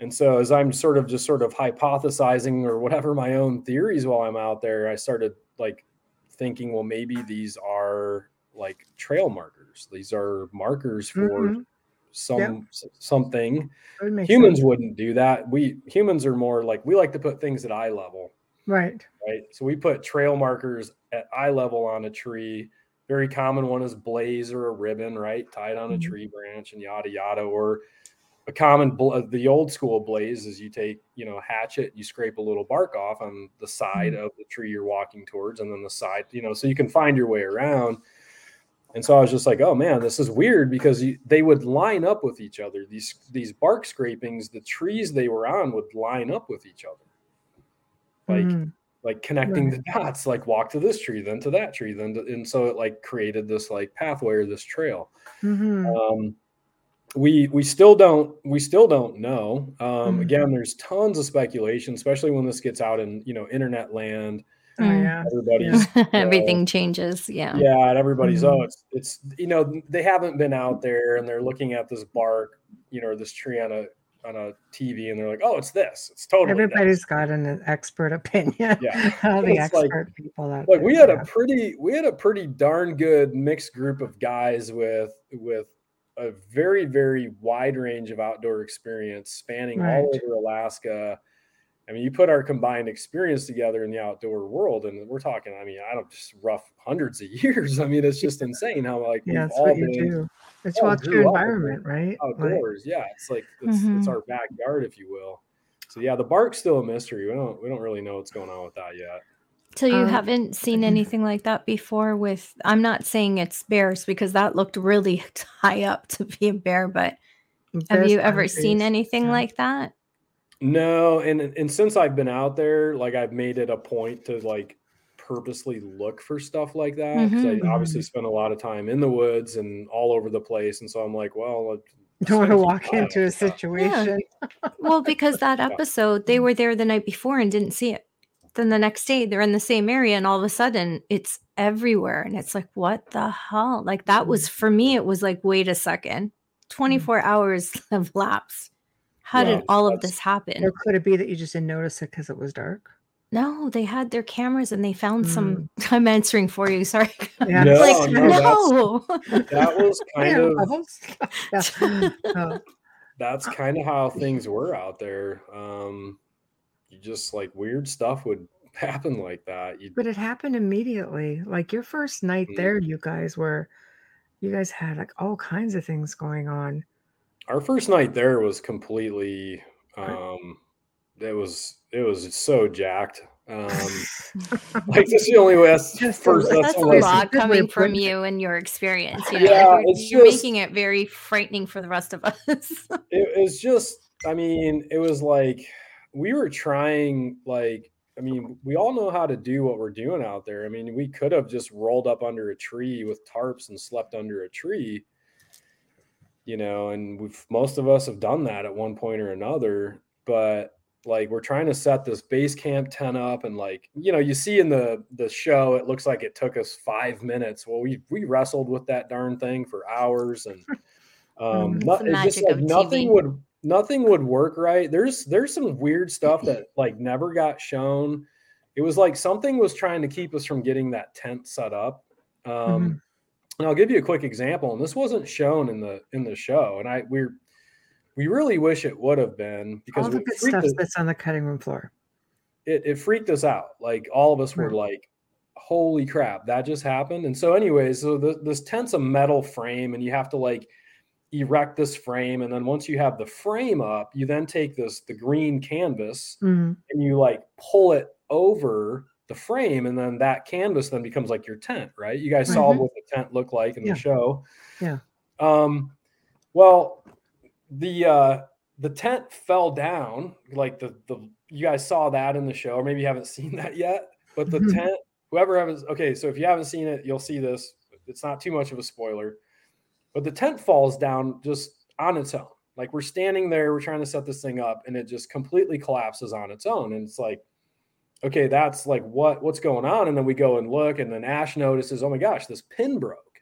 and so as I'm sort of just sort of hypothesizing or whatever my own theories while I'm out there, I started like thinking, well, maybe these are like trail markers. These are markers for Mhm. Some s- something. That would make Humans sense. wouldn't do that. We humans are more like we like to put things at eye level, Right. right? So we put trail markers at eye level on a tree. Very common one is blaze or a ribbon, right? Tied on a Mhm. tree branch and yada yada. Or a common bl- uh, the old school blaze is you take you know a hatchet you scrape a little bark off on the side of the tree you're walking towards and then the side you know so you can find your way around and so i was just like oh man this is weird because you, they would line up with each other these these bark scrapings the trees they were on would line up with each other like Mhm. like connecting Right. the dots like walk to this tree then to that tree then to, and so it like created this like pathway or this trail Mhm. um, we we still don't we still don't know um, Mhm. again there's tons of speculation especially when this gets out in you know internet land Oh Mm. yeah. everybody's Everything changes. Yeah. yeah and everybody's oh Mhm. it's it's you know they haven't been out there and they're looking at this bark you know or this tree on a on a tv and they're like oh it's this it's totally that." Everybody's got an expert opinion. Yeah. All the It's like- expert people out like there. we had yeah. a pretty we had a pretty darn good mixed group of guys with with a very very wide range of outdoor experience spanning all over alaska i mean you put our combined experience together in the outdoor world and we're talking i mean i don't just rough hundreds of years i mean it's just insane how like Yeah, that's all what you do. It's all well, your environment, right? Like, outdoors yeah it's like it's, it's Mhm. our backyard if you will so yeah the bark's still a mystery we don't we don't really know what's going on with that yet So you Um, haven't seen anything like that before with I'm not saying it's bears because that looked really high up to be a bear, but have you ever seen anything yeah. like that? No, and and since I've been out there, like I've made it a point to like purposely look for stuff like that because Mhm. I obviously spend a lot of time in the woods and all over the place, and so I'm like, well, let's Don't want to walk into a stuff. situation. Well, because that episode, they were there the night before and didn't see it. Then the next day, they're in the same area, and all of a sudden, it's everywhere. And it's like, what the hell? Like, that was for me, it was like, wait a second, 24 hours have lapsed. How Yeah, did all of this happen? Or could it be that you just didn't notice it because it was dark? No, they had their cameras and they found some. I'm answering for you. Sorry. Yeah. No, like, no, no. That was kind of. Yeah. That's kind of how things were out there. Um, you just like weird stuff would happen like that. You but it happened immediately. Like your first night Mm. there, you guys were, you guys had like all kinds of things going on. Our first night there was completely um it was it was so jacked um like that's the only way that's Just first a- that's That's a only- lot coming from you and your experience. You know, Yeah, like you're, it's you're just- making it very frightening for the rest of us. it was just i mean it was like we were trying like i mean we all know how to do what we're doing out there i mean we could have just rolled up under a tree with tarps and slept under a tree you know, and we've most of us have done that at one point or another, but like we're trying to set this base camp tent up and like you know you see in the the show it looks like it took us five minutes well we we wrestled with that darn thing for hours and um Mm, it's just like nothing TV. would nothing would work right there's there's some weird stuff that like never got shown it was like something was trying to keep us from getting that tent set up um Mhm. And i'll give you a quick example and this wasn't shown in the in the show and i we're we really wish it would have been because All the good stuff us- that's on the cutting room floor. it, it freaked us out. Like all of us were like, holy crap, that just happened. And so, anyways, so the, this tent's a metal frame, and you have to like erect this frame. And then once you have the frame up, you then take this the green canvas Mhm. and you like pull it over the frame, and then that canvas then becomes like your tent, right? You guys saw Mhm. what the tent looked like in Yeah. the show. Yeah. Um, well, the uh the tent fell down like the the you guys saw that in the show or maybe you haven't seen that yet but the Mhm. tent whoever haven't okay so if you haven't seen it you'll see this it's not too much of a spoiler but the tent falls down just on its own like we're standing there we're trying to set this thing up and it just completely collapses on its own and it's like okay that's like what what's going on and then we go and look and then ash notices oh my gosh this pin broke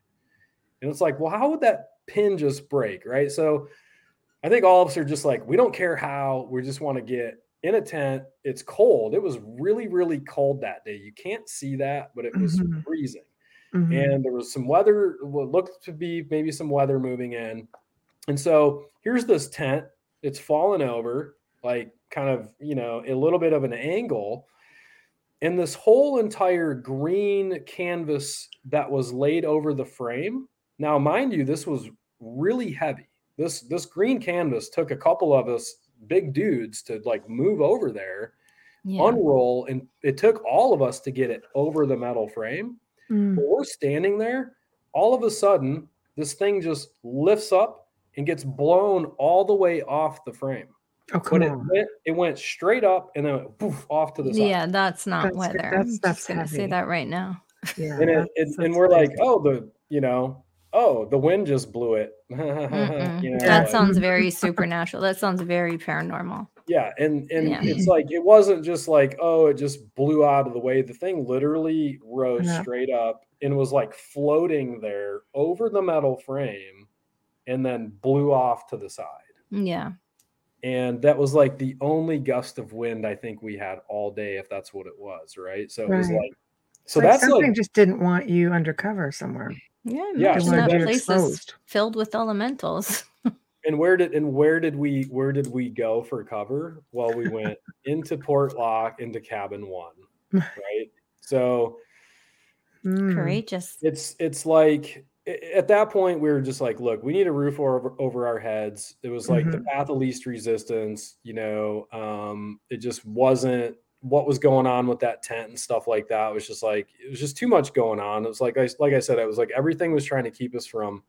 and it's like well how would that pin just break right so I think all of us are just like, we don't care how, we just want to get in a tent. It's cold. It was really, really cold that day. You can't see that, but it was Mhm. freezing. Mhm. And there was some weather, what looked to be maybe some weather moving in. And so here's this tent. It's fallen over, like kind of, you know, a little bit of an angle. And this whole entire green canvas that was laid over the frame. Now, mind you, this was really heavy this this green canvas took a couple of us big dudes to like move over there Yeah. unroll and it took all of us to get it over the metal frame Mm. we're standing there all of a sudden this thing just lifts up and gets blown all the way off the frame Oh, come when it went it went straight up and then went poof off to the side Yeah, that's not That's- weather. that's- I'm that's gonna say that right now. Yeah, and, it, it, and we're like oh the you know oh the wind just blew it you know, that like- sounds very supernatural. That sounds very paranormal. Yeah, and and Yeah. it's like it wasn't just like oh it just blew out of the way. The thing literally rose Yeah. straight up and was like floating there over the metal frame, and then blew off to the side. Yeah. And that was like the only gust of wind I think we had all day, if that's what it was, right? So it was like, so Like that's something like just didn't want you undercover somewhere. Yeah. Yeah, so that then- place is filled with elementals. and where did and where did we where did we go for cover? Well, we went into Portlock into cabin one, right? So Mm. Courageous. it's it's like a- at that point we were just like look we need a roof over, over our heads. It was like the Mhm. path of least resistance you know um it just wasn't what was going on with that tent and stuff like that. It was just like it was just too much going on. It was like i like i said it was like everything was trying to keep us from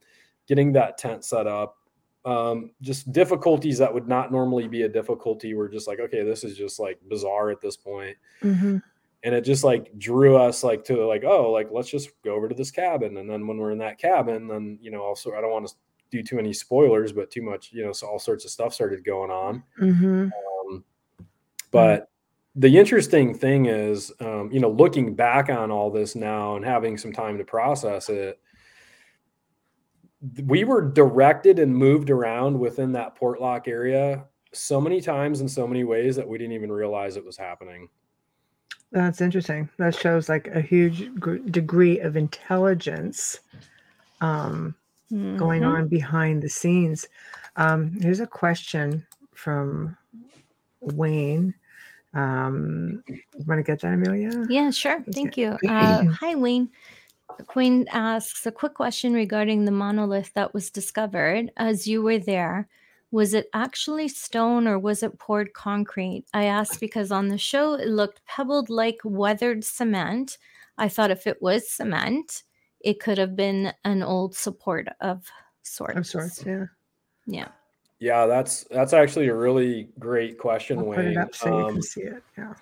getting that tent set up. Um just difficulties that would not normally be a difficulty were just like okay this is just like bizarre at this point. Mhm. And it just like drew us like to like oh like let's just go over to this cabin. And then when we're in that cabin then you know also i don't want to do too many spoilers but too much you know so all sorts of stuff started going on. Mhm. um, but the interesting thing is um, you know looking back on all this now and having some time to process it we were directed and moved around within that portlock area so many times in so many ways that we didn't even realize it was happening That's interesting. That shows like a huge gr- degree of intelligence um, going Mhm. on behind the scenes. Um, here's a question from Wayne. Um, you want to get that, Amelia? Yeah, sure. Okay. Thank you. Uh, hi, Wayne. Wayne asks a quick question regarding the monolith that was discovered. As you were there, was it actually stone or was it poured concrete? I asked because on the show it looked pebbled like weathered cement. I thought if it was cement, it could have been an old support of sorts. Of sorts, yeah. Yeah. Yeah, that's that's actually a really great question, I'll Wayne. put it up so you Um, can see it. Yeah.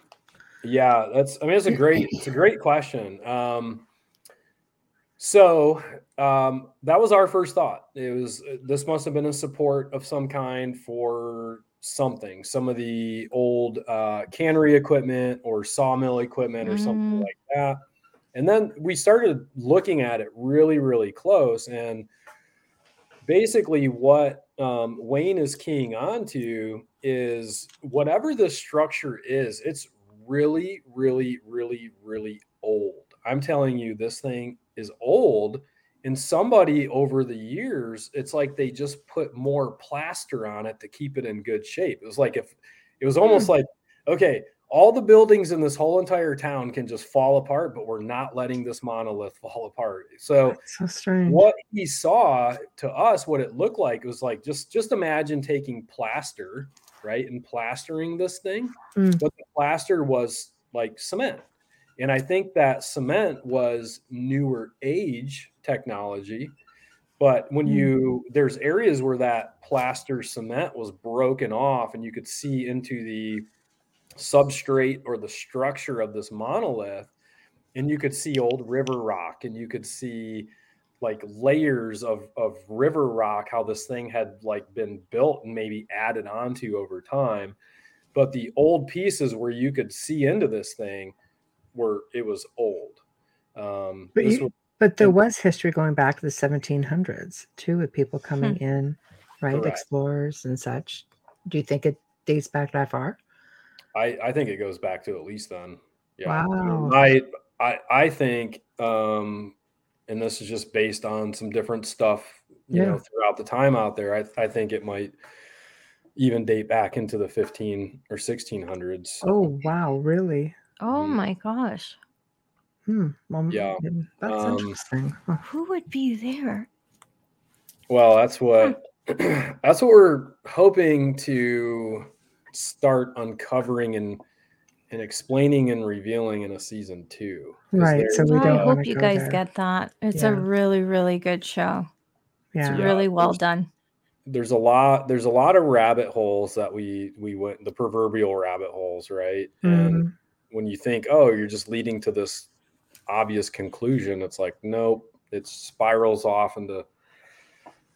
yeah, that's I mean it's a great it's a great question. Um So um, that was our first thought. It was this must have been a support of some kind for something, some of the old uh, cannery equipment or sawmill equipment or something Mm. like that. And then we started looking at it really, really close. And basically, what um, Wayne is keying onto is whatever the structure is, it's really, really, really, really old. I'm telling you, this thing is old. And somebody over the years, it's like they just put more plaster on it to keep it in good shape. It was like if it was almost like, okay, all the buildings in this whole entire town can just fall apart, but we're not letting this monolith fall apart. So That's so strange. what he saw to us, what it looked like was like just just imagine taking plaster, right, and plastering this thing, Mm. but the plaster was like cement. And I think that cement was newer age technology. But when Mm. you there's areas where that plaster cement was broken off and you could see into the substrate or the structure of this monolith and you could see old river rock and you could see like layers of of river rock how this thing had like been built and maybe added onto over time but the old pieces where you could see into this thing were it was old um But you- was, But there was history going back to the 1700s too, with people coming in, right? Correct. Explorers and such. Do you think it dates back that far? i i think it goes back to at least then yeah Wow. i i i think um and this is just based on some different stuff you Yeah. know throughout the time out there i, I think it might even date back into the 15 or 1600s Oh, wow. Really? Oh Mhm. my gosh. Hmm. Well, Yeah. mm, That's Um, interesting. Huh. Who would be there? well that's what that's what we're hoping to start uncovering and and explaining and revealing in a season two 'Cause Right, so we I don't wanna hope you go guys there. get that. It's Yeah. a really, really good show. It's Yeah. Yeah, really well done. there's a lot there's a lot of rabbit holes that we we went the proverbial rabbit holes right and Mhm. When you think oh you're just leading to this obvious conclusion it's like nope it spirals off into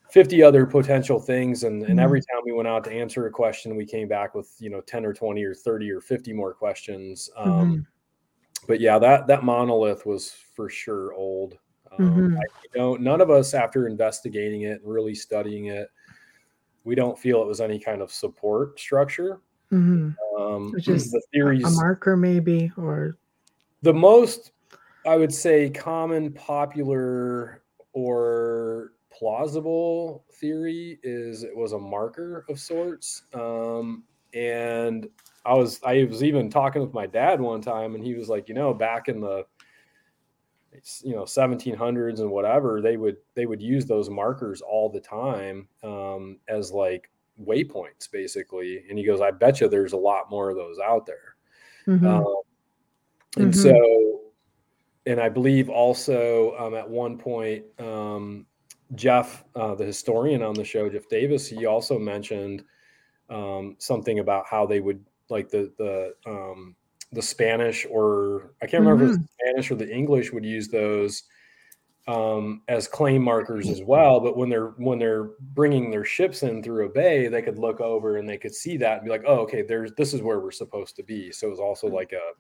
50 other potential things. And, and every time we went out to answer a question we came back with you know 10 or 20 or 30 or 50 more questions. Um, Mhm. but yeah that that monolith was for sure old. Um, Mhm. I, you know none of us after investigating it and really studying it we don't feel it was any kind of support structure Mhm. um, Which is the A marker, maybe, or the most i would say common popular or plausible theory is it was a marker of sorts um, and i was i was even talking with my dad one time and he was like you know back in the you know 1700s and whatever they would they would use those markers all the time um, as like waypoints basically and he goes i bet you there's a lot more of those out there Mhm. um, and Mhm. so, and I believe also um, at one point, um, Jeff, uh, the historian on the show, Jeff Davis, he also mentioned um, something about how they would like the the um, the Spanish or I can't remember if was the Spanish or the English would use those um, as claim markers as well. But when they're when they're bringing their ships in through a bay, they could look over and they could see that and be like, "Oh, okay, there's this is where we're supposed to be." So it was also like a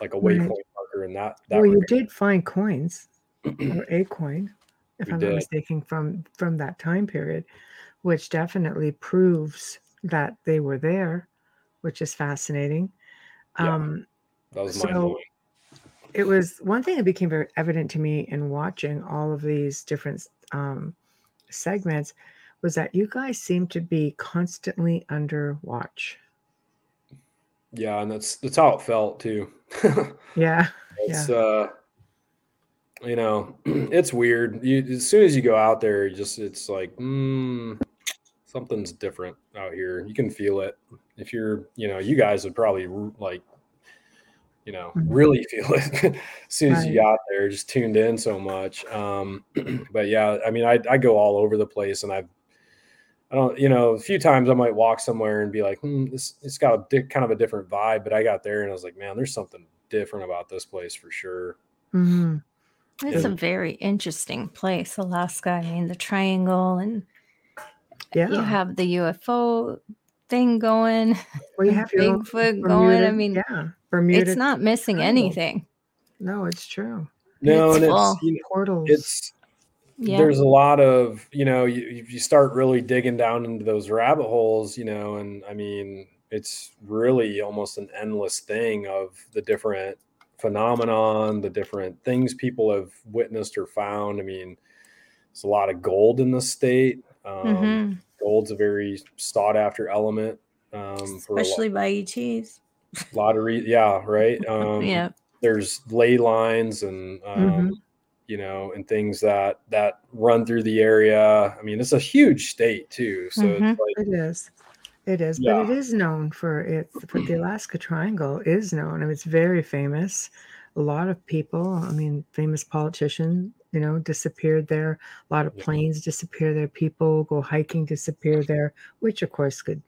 like a Right. waypoint marker in that. that well, you regard. did find coins or a coin, if We I'm did. not mistaken, from from that time period, which definitely proves that they were there, which is fascinating. Yeah. Um, that was so- mind blowing. It was one thing that became very evident to me in watching all of these different um, segments was that you guys seem to be constantly under watch. Yeah, and that's that's how it felt too. Yeah. it's uh you know, it's weird. You as soon as you go out there, you just it's like mm, something's different out here. You can feel it. If you're, you know, you guys would probably like you know, Mhm. really feel it as soon as you got there, just tuned in so much. Um, but yeah, I mean, I, I go all over the place and I've, I don't, you know, a few times I might walk somewhere and be like, hmm, this, it's got a di- kind of a different vibe. But I got there and I was like, man, there's something different about this place for sure. Mhm. It's a very interesting place, Alaska. I mean, the triangle, and Yeah. you have the UFO thing going, well, you have your own Bigfoot going. I mean, yeah, Bermuda. it's not missing Triangle. anything. No, it's true. No, It's and full. it's you know, Portals. it's Yeah. there's a lot of you know you, if you start really digging down into those rabbit holes you know and i mean it's really almost an endless thing of the different phenomenon the different things people have witnessed or found i mean there's a lot of gold in the state um, Mhm. gold's a very sought after element um, for especially by E ETs. Lot of re- yeah right um, yeah. there's ley lines and um, Mhm. you know and things that that run through the area i mean it's a huge state too so Mhm. it's like It is. It is, Yeah. but it is known for its for the Alaska Triangle is known. I mean, it's very famous. A lot of people, I mean, famous politician, you know, disappeared there. A lot of planes disappear there. People go hiking, disappear there, which of course could,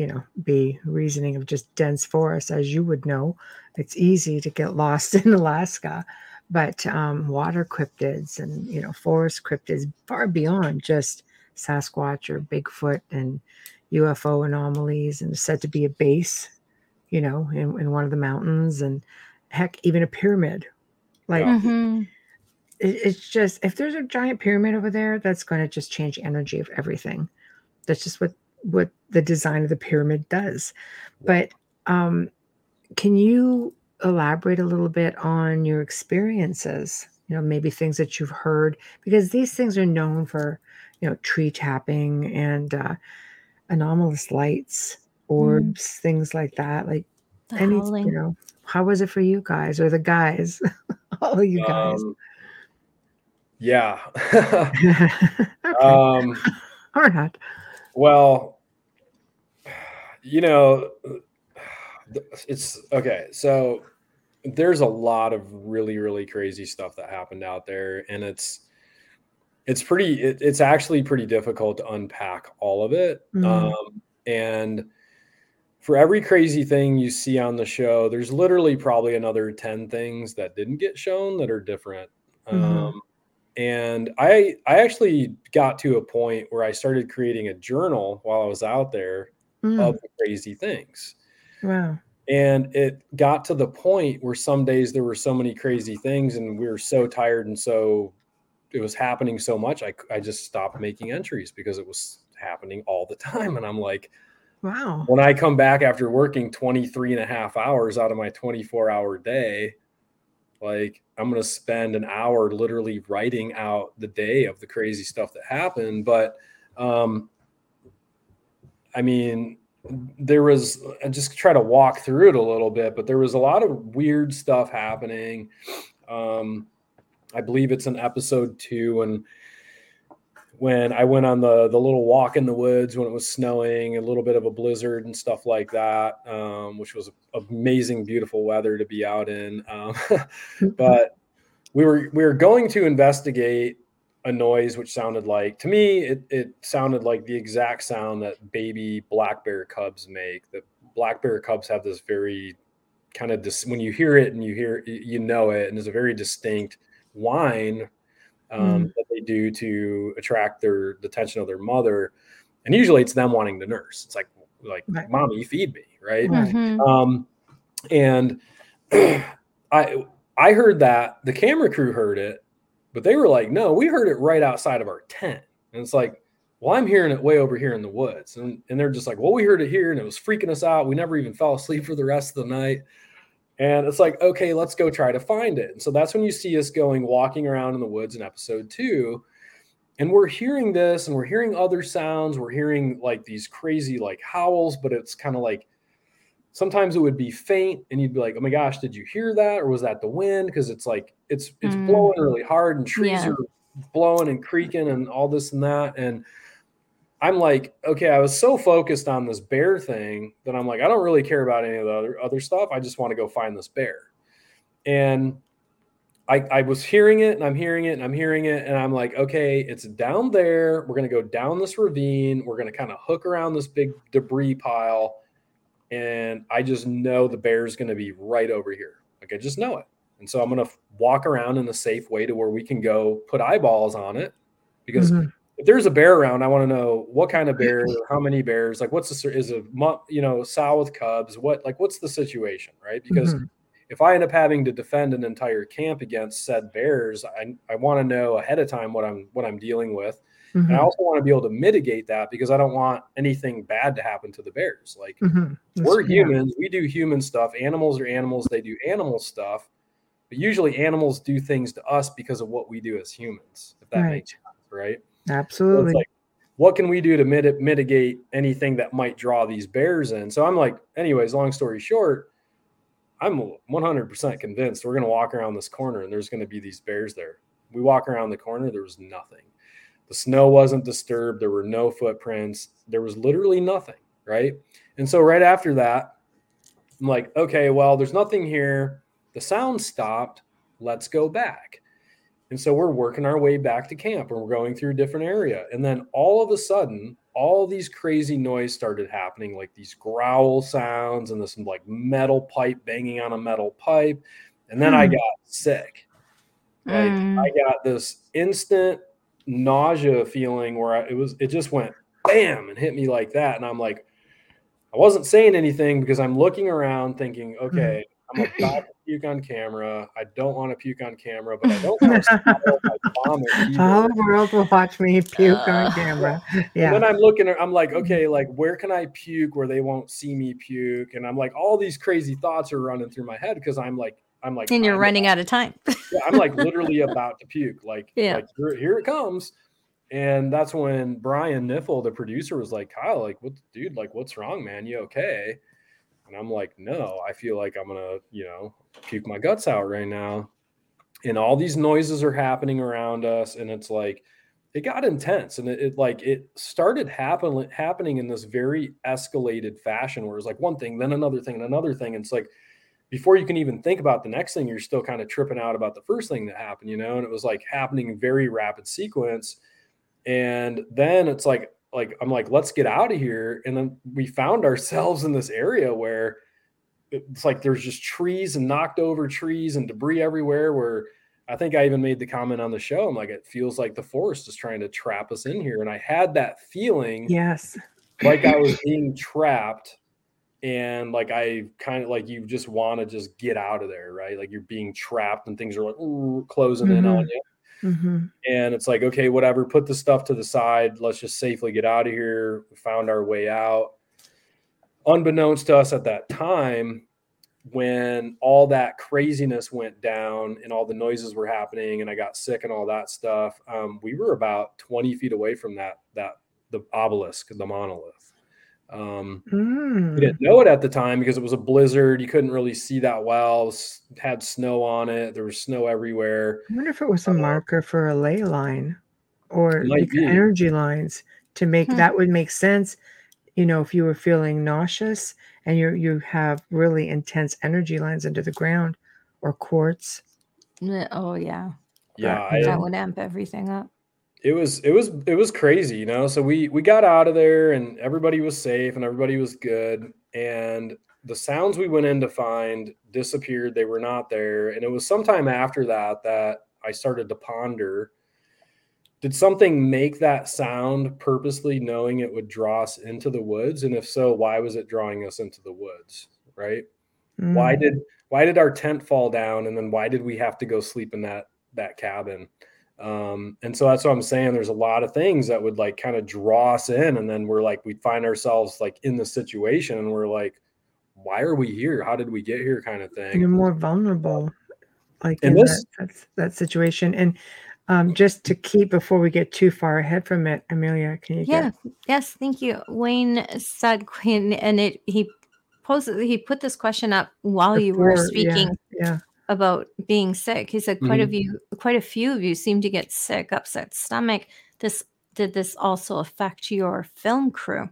you know, be reasoning of just dense forest, as you would know. It's easy to get lost in Alaska, but um, water cryptids and you know, forest cryptids far beyond just Sasquatch or Bigfoot and UFO anomalies and said to be a base, you know, in, in one of the mountains and heck, even a pyramid. Like Yeah. Mhm. it, it's just if there's a giant pyramid over there, that's going to just change energy of everything. That's just what what the design of the pyramid does. But um, can you elaborate a little bit on your experiences? You know, maybe things that you've heard because these things are known for, you know, tree tapping and uh, anomalous lights, orbs, things like that. Like The any, howling. you know, how was it for you guys or the guys? All of you guys. um, yeah um or not. Well you know it's okay so there's a lot of really really crazy stuff that happened out there and it's it's pretty it, it's actually pretty difficult to unpack all of it Mm. um, and for every crazy thing you see on the show there's literally probably another 10 things that didn't get shown that are different Mhm. um, and i i actually got to a point where i started creating a journal while i was out there Mm, of the crazy things wow. and it got to the point where some days there were so many crazy things and we were so tired and so it was happening so much i, I just stopped making entries because it was happening all the time and i'm like Wow. when i come back after working 23 and a half hours out of my 24 hour day like i'm going to spend an hour literally writing out the day of the crazy stuff that happened but um i mean there was i just try to walk through it a little bit but there was a lot of weird stuff happening. Um i believe it's in episode two and when I went on the the little walk in the woods when it was snowing, a little bit of a blizzard and stuff like that, um, which was amazing, beautiful weather to be out in. Um, but we were we were going to investigate a noise which sounded like to me it, it sounded like the exact sound that baby black bear cubs make. The black bear cubs have this very kind of dis- when you hear it and you hear you know it and it's a very distinct whine um, that they do to attract their the attention of their mother. And usually it's them wanting to nurse. It's like like Right. mommy feed me right? Right. Mhm. um and i i heard that the camera crew heard it but they were like no we heard it right outside of our tent. And it's like well i'm hearing it way over here in the woods. And, and they're just like well we heard it here and it was freaking us out. We never even fell asleep for the rest of the night and it's like okay let's go try to find it. And so that's when you see us going walking around in the woods in episode two. And we're hearing this and we're hearing other sounds. We're hearing like these crazy like howls but it's kind of like sometimes it would be faint and you'd be like oh my gosh did you hear that? Or was that the wind? Because it's like it's it's Mm. blowing really hard and trees Yeah. are blowing and creaking and all this and that. And i'm like okay i was so focused on this bear thing that i'm like i don't really care about any of the other other stuff i just want to go find this bear and I, I was hearing it and I'm hearing it and I'm hearing it and I'm like, okay, it's down there. We're gonna go down this ravine. We're gonna kind of hook around this big debris pile, and I just know the bear's gonna be right over here. Like I just know it. And so I'm going to walk around in a safe way to where we can go put eyeballs on it because Mhm. If there's a bear around, I want to know what kind of bear, how many bears, like what's the is a you know sow with cubs, what like what's the situation, right? Because Mhm. if I end up having to defend an entire camp against said bears, I, I want to know ahead of time what I'm what I'm dealing with, and I Mhm. also want to be able to mitigate that because I don't want anything bad to happen to the bears. Like Mhm. we're humans, we do human stuff. Animals are animals, they do animal stuff, but usually animals do things to us because of what we do as humans. If that Right. makes sense, right? So Absolutely. like, what can we do to mit- mitigate anything that might draw these bears in? So I'm like, anyways, long story short, I'm 100% convinced we're going to walk around this corner and there's going to be these bears there. We walk around the corner, there was nothing. The snow wasn't disturbed. There were no footprints. There was literally nothing. Right. And so right after that, I'm like, okay, well, there's nothing here. The sound stopped. Let's go back. And so we're working our way back to camp and we're going through a different area. And then all of a sudden, all these crazy noise started happening, like these growl sounds and this like metal pipe banging on a metal pipe. And then I Hmm. got sick. Like Mm. I got this instant nausea feeling where I, it was, it just went bam and hit me like that. And I'm like, I wasn't saying anything because I'm looking around thinking, okay, I'm about to puke on camera. I don't want to puke on camera, but I don't want to vomit The whole world will watch me puke on Uh, camera. And Yeah. then I'm looking at, I'm like, okay, like where can I puke where they won't see me puke? And I'm like, all these crazy thoughts are running through my head because I'm like, I'm like, and you're I'm running out of time. yeah, I'm like literally about to puke. Like, Yeah. like here, here it comes. And that's when Brian Niffle, the producer, was like, Kyle, like, what, dude, like, what's wrong, man? You okay? And I'm like, no, I feel like I'm gonna, you know, puke my guts out right now. And all these noises are happening around us, and it's like, it got intense, and it, it like it started happen, happening in this very escalated fashion, where it's like one thing, then another thing, and another thing. And it's like before you can even think about the next thing, you're still kind of tripping out about the first thing that happened, you know. And it was like happening in very rapid sequence. And then it's like, like I'm like, let's get out of here. And then we found ourselves in this area where it's like there's just trees and knocked over trees and debris everywhere. Where I think I even made the comment on the show. I'm like, it feels like the forest is trying to trap us in here. And I had that feeling Yes. like I was being trapped and like I kind of like you just want to just get out of there, right? Like you're being trapped and things are like closing in on mm-hmm. you. Hmm And it's like, okay, whatever, put the stuff to the side. Let's just safely get out of here. We found our way out. Unbeknownst to us at that time, when all that craziness went down and all the noises were happening and I got sick and all that stuff, um, we were about 20 feet away from that that the obelisk, the monolith. Um, Mm. we didn't know it at the time because it was a blizzard. You couldn't really see that well. It was- had snow on it. There was snow everywhere. I wonder if it was a Uh, marker for a ley line or It might the be. energy lines to make Hmm. that would make sense. You know, if you were feeling nauseous and you you have really intense energy lines under the ground or quartz. Oh yeah, Yeah, Yeah. I, that would amp everything up. It was it was it was crazy you know? So we we got out of there and everybody was safe and everybody was good. And the sounds we went in to find disappeared. They were not there. And it was sometime after that that i started to ponder did something make that sound purposely knowing it would draw us into the woods? And if so why was it drawing us into the woods right? Why Mm. did why did our tent fall down? And then why did we have to go sleep in that that cabin um and so that's what i'm saying there's a lot of things that would like kind of draw us in and then we're like we find ourselves like in the situation and we're like why are we here how did we get here kind of thing. you're more vulnerable like And in this- that, that, that situation and um, just to keep before we get too far ahead from it amelia can you Yeah. get Yes. Thank you. Wayne said Quinn, and it he posted he put this question up while you were before- yeah, speaking yeah about being sick. He said quite a Mhm. few quite a few of you seem to get sick, upset stomach. This did this also affect your film crew?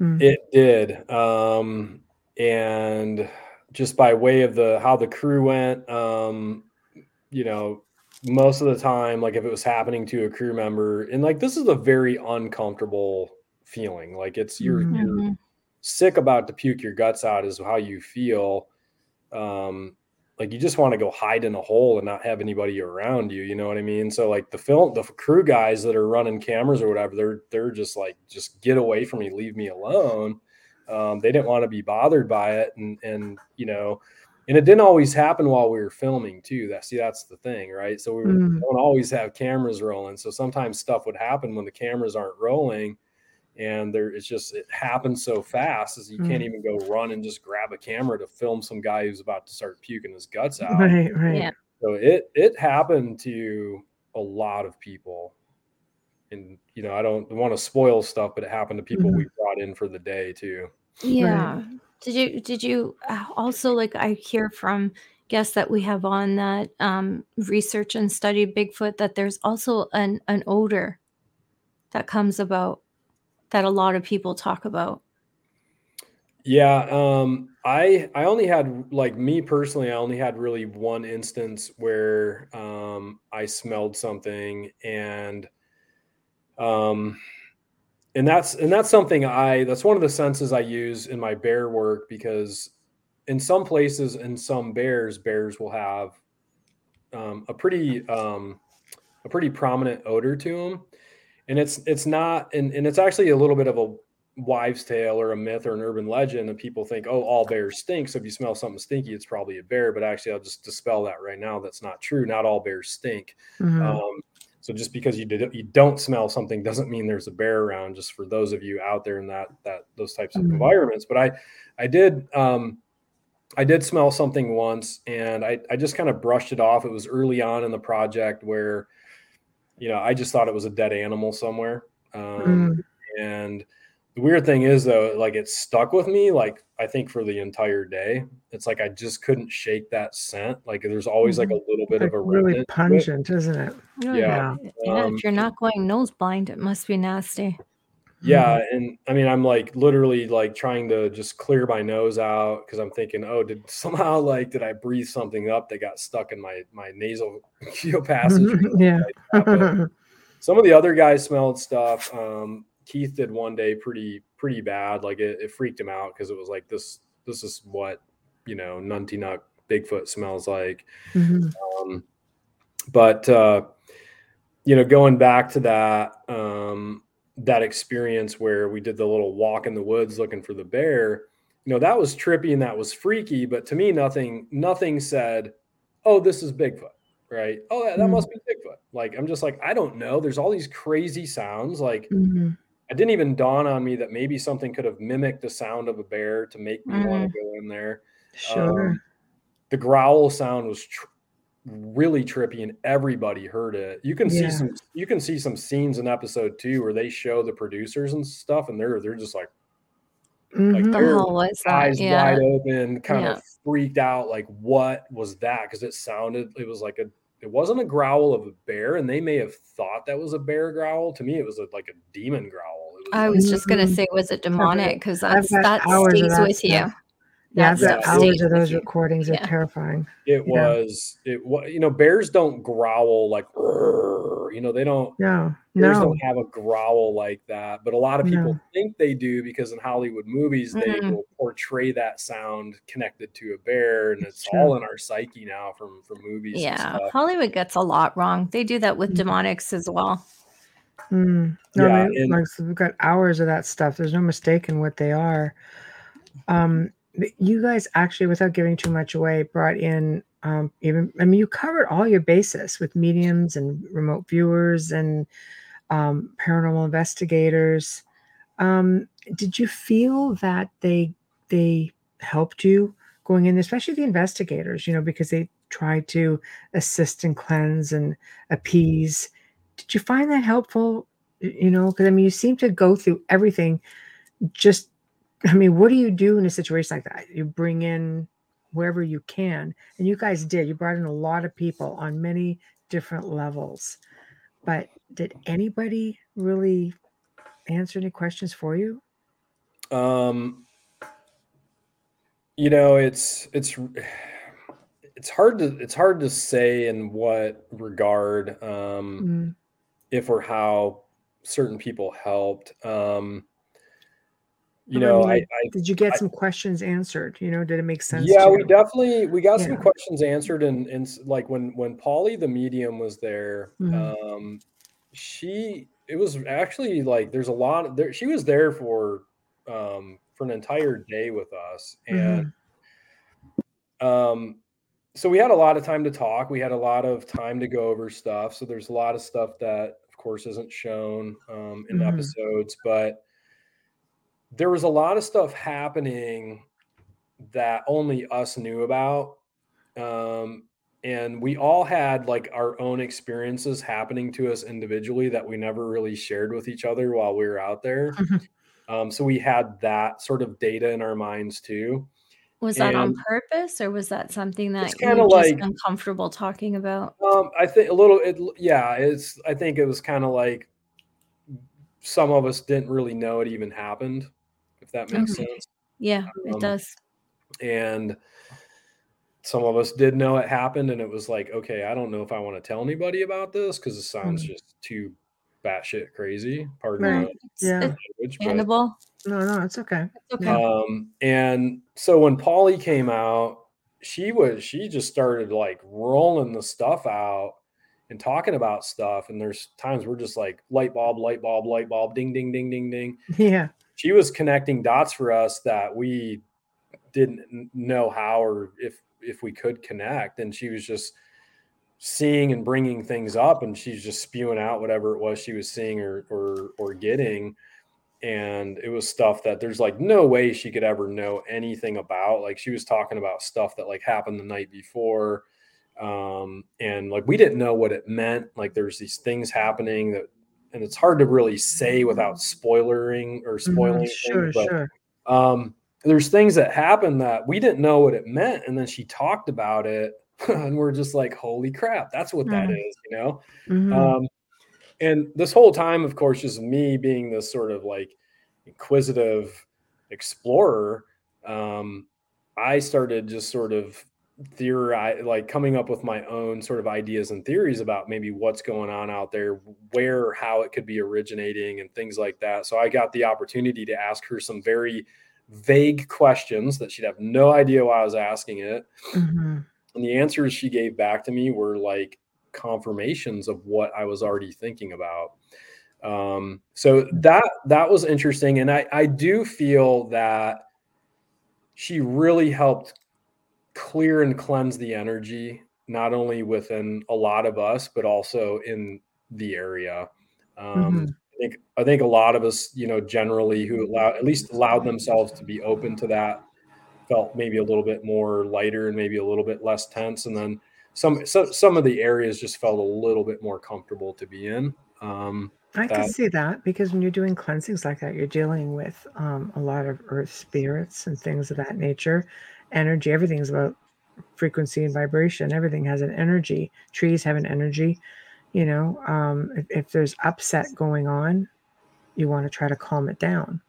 Mm. it did um and just by way of the how the crew went um you know most of the time like if it was happening to a crew member and like this is a very uncomfortable feeling like it's you're Mhm. you're sick about to puke your guts out is how you feel um like you just want to go hide in a hole and not have anybody around you you know what i mean? So like the film the crew guys that are running cameras or whatever they're they're just like just get away from me leave me alone. Um, they didn't want to be bothered by it and and you know and it didn't always happen while we were filming too that see that's the thing right? So we Mm. don't always have cameras rolling so sometimes stuff would happen when the cameras aren't rolling and there it's just it happens so fast as you can't Mm. even go run and just grab a camera to film some guy who's about to start puking his guts out Right, right. Yeah. so it it happened to a lot of people and you know i don't want to spoil stuff but it happened to people Mhm. we brought in for the day too Yeah. Did you did you uh, also like I hear from guests that we have on that um, research and study Bigfoot that there's also an an odor that comes about that a lot of people talk about. Yeah, um, I I only had like me personally, I only had really one instance where um, I smelled something and um and that's and that's something I that's one of the senses I use in my bear work because in some places in some bears bears will have um, a pretty um, a pretty prominent odor to them and it's it's not and, and it's actually a little bit of a wives tale or a myth or an urban legend and people think oh all bears stink so if you smell something stinky it's probably a bear. But actually i'll just dispel that right now. That's not true. Not all bears stink. Mhm. um, so just because you did you don't smell something doesn't mean there's a bear around just for those of you out there in that that those types of Mhm. environments. But i i did um i did smell something once and i i just kind of brushed it off. It was early on in the project where you know i just thought it was a dead animal somewhere um Mm. and the weird thing is though, like it stuck with me, like I think for the entire day. It's like I just couldn't shake that scent. Like there's always like a little bit Like of a really remnant to it. pungent, isn't it? Yeah. Yeah, Um, if you're not going nose blind, it must be nasty. Yeah, and I mean, I'm like literally like trying to just clear my nose out because I'm thinking, oh, did somehow like did I breathe something up that got stuck in my my nasal passage? yeah. like some of the other guys smelled stuff. Um, Keith did one day pretty pretty bad. Like it, it freaked him out because it was like this this is what you know Nantiinaq Bigfoot smells like. Mhm. Um, but uh, you know, going back to that um, that experience where we did the little walk in the woods looking for the bear, you know, that was trippy and that was freaky. But to me, nothing nothing said, "Oh, this is Bigfoot." Right? Oh, that, that Mm. must be Bigfoot. Like I'm just like I don't know. There's all these crazy sounds. Like Mhm. it didn't even dawn on me that maybe something could have mimicked the sound of a bear to make me want to go in there. Sure. Um, the growl sound was tr- really trippy, and everybody heard it. You can Yeah. see some. You can see some scenes in episode two where they show the producers and stuff, and they're they're just like Mhm. The they're that? eyes Yeah. wide open, kind Yeah. of freaked out. Like, what was that? Because it sounded. It was like a. It wasn't a growl of a bear, and they may have thought that was a bear growl. To me, it was a, like a demon growl. Was I like- was just gonna Mhm. say, was it demonic? Because I've that's got that hours of stays that with you. Stuff. Yeah, I've That got stuff Yeah. hours of those recordings. They're Yeah. terrifying. It Yeah. was it was you know bears don't growl like "Rrr," you know they don't No, bears no. don't have a growl like that but a lot of people No. think they do because in Hollywood movies they Mhm. will portray that sound connected to a bear and it's True. all in our psyche now from from movies and Yeah, stuff. Hollywood gets a lot wrong. They do that with Mhm. demonics as well. Mm. No, Yeah, they- and- like so we've got hours of that stuff. There's no mistaking what they are. Um, but you guys actually, without giving too much away, brought in um, even. I mean, you covered all your bases with mediums and remote viewers and um, paranormal investigators. Um, did you feel that they they helped you going in, especially the investigators? You know, because they tried to assist and cleanse and appease. Did you find that helpful? You know, because I mean, you seem to go through everything. Just, I mean, what do you do in a situation like that? You bring in wherever you can, and you guys did. You brought in a lot of people on many different levels. But did anybody really answer any questions for you? Um, you know, it's it's it's hard to it's hard to say in what regard um, Mm, if or how certain people helped. Um, you I know, mean, I, I Did you get I- some questions answered? You know, did it make sense? yeah we you? definitely we got some questions answered and and like when when polly the medium was there Mhm. um she it was actually like there's a lot of there she was there for um for an entire day with us and um so we had a lot of time to talk we had a lot of time to go over stuff so there's a lot of stuff that of course isn't shown um in Mhm. episodes but there was a lot of stuff happening that only us knew about um and we all had like our own experiences happening to us individually that we never really shared with each other while we were out there Mhm. um so we had that sort of data in our minds too Was that on purpose or was that something that you kinda just like- uncomfortable talking about? Um, I think a little. It yeah. It's. I think it was kind of like some of us didn't really know it even happened, if that makes Okay. sense. Yeah, it Um, does. And some of us did know it happened, and it was like, okay, I don't know if I want to tell anybody about this because it sounds Mm. just too batshit crazy. Pardon Right. the It's, Yeah. it's language. No, no, it's okay. It's okay. Um, and so when Polly came out, she was she just started like rolling the stuff out and talking about stuff. And there's times we're just like light bulb, light bulb, light bulb, ding, ding, ding, ding, ding. Yeah. She was connecting dots for us that we didn't know how or if if we could connect. And she was just seeing and bringing things up, and she's just spewing out whatever it was she was seeing or or or getting. And it was stuff that there's like no way she could ever know anything about. Like she was talking about stuff that like happened the night before. Um and like we didn't know what it meant. Like there's these things happening that and it's hard to really say without spoiling or Mhm. spoiling Sure, things, but sure. um there's things that happened that we didn't know what it meant and then she talked about it and we're just like holy crap that's what that Mhm. is you know Mhm. um, and this whole time, of course, just me being this sort of like inquisitive explorer, um, I started just sort of theorize, like coming up with my own sort of ideas and theories about maybe what's going on out there, where, how it could be originating, and things like that. So I got the opportunity to ask her some very vague questions that she'd have no idea why I was asking it. Mhm. And the answers she gave back to me were like confirmations of what I was already thinking about. Um, so that that was interesting, and I I do feel that she really helped clear and cleanse the energy, not only within a lot of us, but also in the area. Um, I think I think a lot of us, you know, generally who allow at least allowed themselves to be open to that felt maybe a little bit more lighter and maybe a little bit less tense and then some so, some of the areas just felt a little bit more comfortable to be in um I can see that because when you're doing cleansings like that, you're dealing with um, a lot of earth spirits and things of that nature. Energy, everything's about frequency and vibration. Everything has an energy. Trees have an energy. You know, um, if, if there's upset going on, you want to try to calm it down.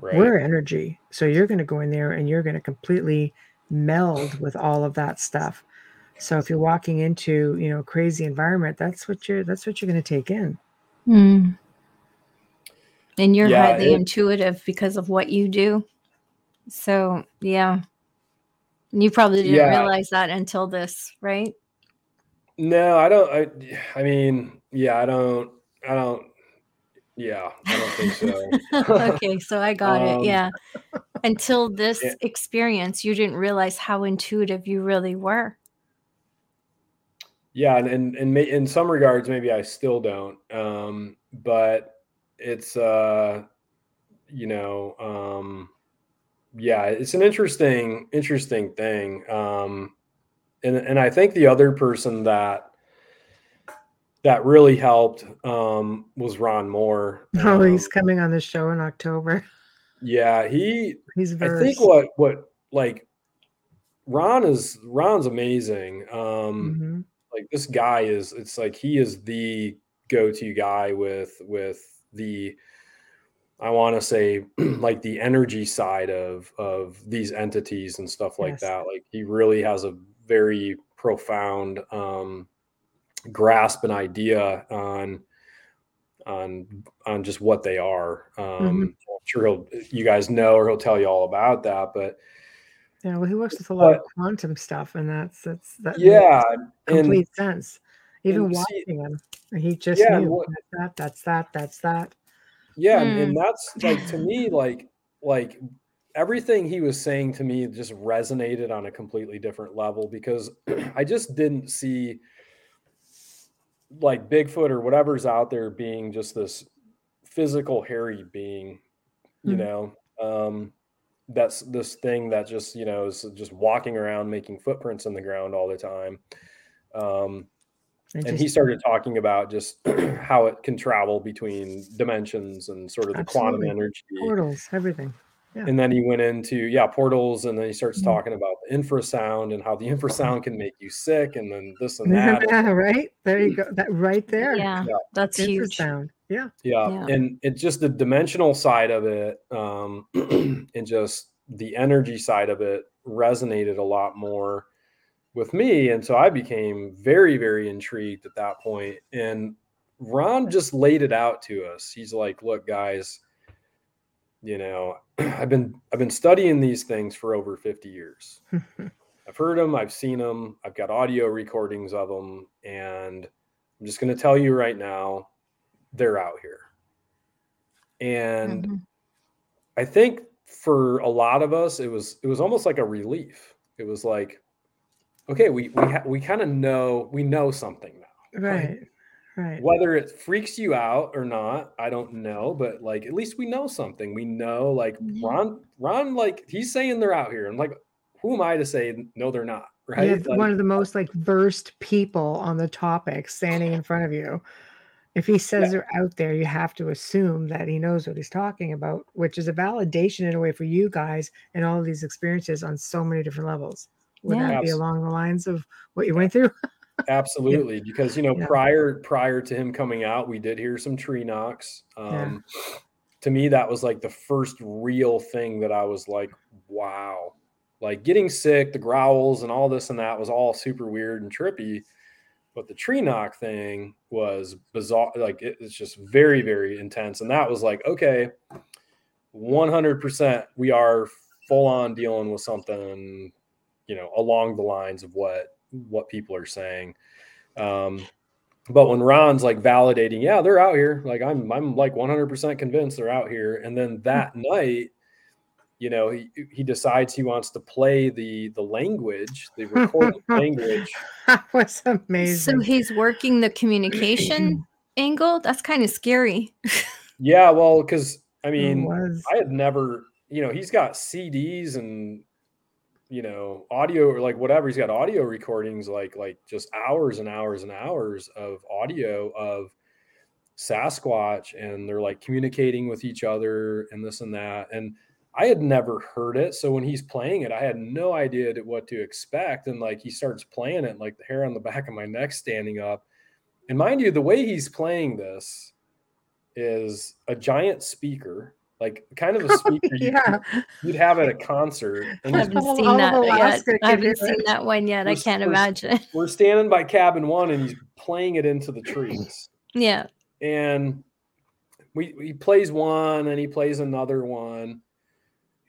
right We're energy. So you're going to go in there and you're going to completely meld with all of that stuff. So if you're walking into, you know, a crazy environment, that's what you're that's what you're going to take in. Mm. And you're Yeah, highly it- intuitive because of what you do. So, yeah. You probably didn't Yeah. realize that until this, right? no i don't i i mean yeah i don't i don't yeah i don't think so okay, so I got Um, it. Yeah. Until this yeah. experience, you didn't realize how intuitive you really were. yeah and and, and may, in some regards maybe i still don't um but it's uh you know um yeah it's an interesting interesting thing um and and i think the other person that that really helped um was ron moore Oh, he's Um, coming on the show in October. yeah he He's very I think what what like Ron is Ron's amazing. Um Mhm. like this guy is it's like he is the go-to guy with with the I want to say like the energy side of of these entities and stuff like Yes. that. Like he really has a very profound um grasp and idea on on on just what they are. Um, Mhm. I'm sure he'll you guys know or he'll tell you all about that. But Yeah, well, he works with a lot of quantum stuff, and that's that's that yeah, and complete sense. Even and see- him, he just Yeah, knew what- that's that, that's that, that's that. Yeah, and, Hmm. and that's like to me like like everything he was saying to me just resonated on a completely different level because I just didn't see like Bigfoot or whatever's out there being just this physical hairy being, you Mhm. know. Um that's this thing that just, you know, is just walking around making footprints in the ground all the time. Um And and he started talking about just how it can travel between dimensions and sort of the quantum energy portals, everything. and then he went into yeah portals and then he starts Mhm. talking about the infrasound and how the infrasound can make you sick and then this and that Yeah, right there you go. That right there. Yeah, Yeah. that's huge. Infrasound. Yeah. yeah. Yeah. and it's just the dimensional side of it um and just the energy side of it resonated a lot more with me and so i became very very intrigued at that point. and ron just laid it out to us he's like look guys you know i've been i've been studying these things for over 50 years i've heard them i've seen them i've got audio recordings of them and i'm just going to tell you right now they're out here and Mhm. I think for a lot of us, it was it was almost like a relief. It was like, okay, we we ha- we kind of know we know something now. right. Right. Whether it freaks you out or not, I don't know. But like, at least we know something. We know, like Yeah. Ron, Ron, like he's saying they're out here, and like, who am I to say no, they're not? Right? Yeah, Like, one of the uh most like versed people on the topic standing in front of you. If he says they're out there, you have to assume that he knows what he's talking about, which is a validation in a way for you guys and all of these experiences on so many different levels. Would Yeah. that be along the lines of what you went through? absolutely because you know Yeah. prior prior to him coming out we did hear some tree knocks Yeah. um to me that was like the first real thing that i was like wow like getting sick the growls and all this and that was all super weird and trippy but the tree knock thing was bizarre like it, it's just very very intense and that was like okay 100% we are full on dealing with something you know along the lines of what what people are saying um but when ron's like validating yeah they're out here like i'm i'm like 100% convinced they're out here and then that night you know he he decides he wants to play the the language the recorded language that was amazing. So he's working the communication angle. That's kind of scary. yeah well because i mean. I had never, you know, he's got CDs and you know, audio or like whatever. He's got audio recordings, like like just hours and hours and hours of audio of Sasquatch, and they're like communicating with each other and this and that. And I had never heard it, so when he's playing it, I had no idea what to expect. And like he starts playing it, like the hair on the back of my neck standing up. And mind you, the way he's playing this is a giant speaker, like kind of a oh, speaker you yeah. you'd have at a concert. And I he's- haven't seen all that yet. I haven't seen it. that one yet. I We're- can't we're- imagine. we're standing by cabin one, and he's playing it into the trees. yeah. and we he plays one, and he plays another one.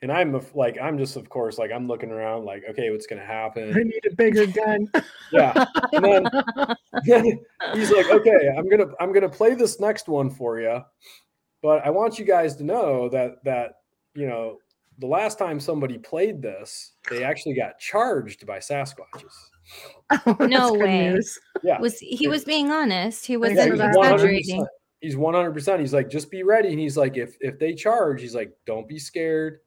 And I'm like, I'm just, of course, like I'm looking around, like, okay, what's gonna happen? I need a bigger gun. Yeah. And then he's like, okay, I'm gonna I'm gonna play this next one for you, but I want you guys to know that that you know the last time somebody played this, they actually got charged by Sasquatches. Oh, No way. Yeah, Was he was being honest? He wasn't for he's that. exaggerating. 100%. He's 100%. He's like, just be ready. And he's like, if if they charge, he's like, don't be scared.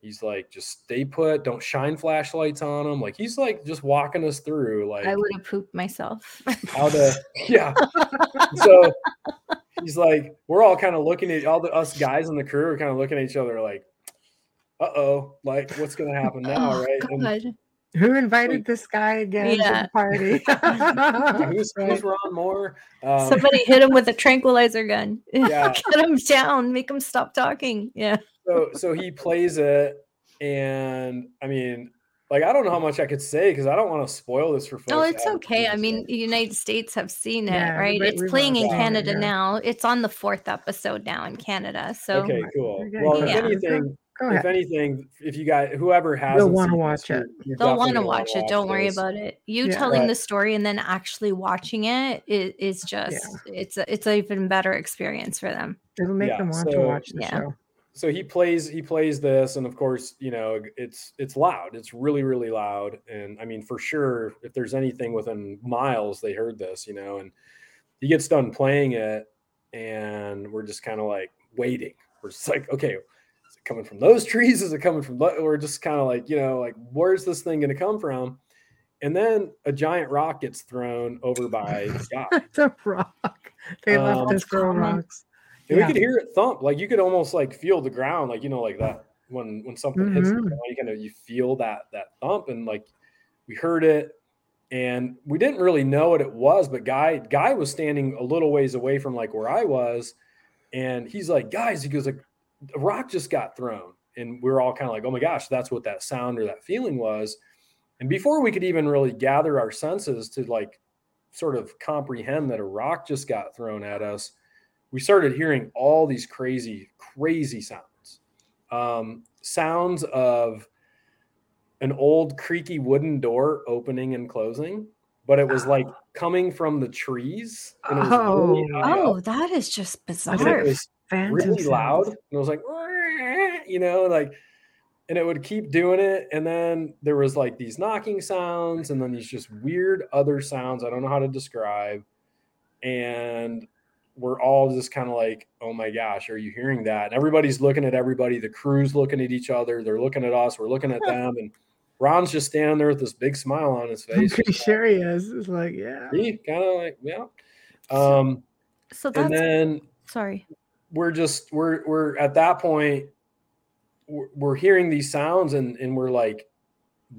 He's like, just stay put. Don't shine flashlights on them. Like he's like just walking us through like I would have pooped myself. how to yeah. so he's like, we're all kind of looking at all the us guys in the crew are kind of looking at each other like, uh oh, like what's gonna happen now, Oh, right? And Who invited this guy again to the party? who's, who's Ron Moore? Um, Somebody hit him with a tranquilizer gun. Yeah. Get him down. Make him stop talking. Yeah. so so he plays it and i mean like I don't know how much I could say because I don't want to spoil this for oh, folks. Oh, it's okay. I mean, the United States have seen it, Yeah, right? It's playing in seen it, Canada yeah. now. It's on the fourth episode now in Canada. So okay, cool. Okay, Well, if anything, if anything, if you guys, whoever has, they'll wanna watch it. they'll want to watch it. Don't worry about it. You Yeah. telling Right. the story and then actually watching it is, is just it's a, it's an even better experience for them. It'll make Yeah, them want to watch the Yeah. show. So he plays he plays this and of course you know it's it's loud. It's really really loud. And i mean for sure if there's anything within miles they heard this you know and he gets done playing it and we're just kind of like waiting. We're just like okay is it coming from those trees? Is it coming from tho- we're just kind of like you know like where's this thing going to come from? And then a giant rock gets thrown over by the guy the rock. They Um, left us throw rocks. And Yeah. we could hear it thump. Like you could almost like feel the ground, like you know, like that when when something hits the Mhm. ground, you kind of you feel that that thump, and like we heard it, and we didn't really know what it was, but guy guy was standing a little ways away from like where I was, and he's like, guys, he goes like, a rock just got thrown, and we are all kind of like, oh my gosh, that's what that sound or that feeling was, and before we could even really gather our senses to like sort of comprehend that a rock just got thrown at us we started hearing all these crazy, crazy sounds. Um, sounds of an old creaky wooden door opening and closing, but it was like coming from the trees. And it was really Oh. high Oh, that is just and bizarre. it was Phantom really sounds. loud. And it was like, you know, like, and it would keep doing it. And then there was like these knocking sounds and then these just weird other sounds I don't know how to describe. And we're all just kind of like, oh my gosh, are you hearing that? And everybody's looking at everybody. The crew's looking at each other. They're looking at us. We're looking at them. And Ron's just standing there with this big smile on his I'm face. pretty sure he is. It's like, yeah. He kind of like, yeah. Um, so that's and then sorry. we're just we're we're at that point we're, we're hearing these sounds and and we're like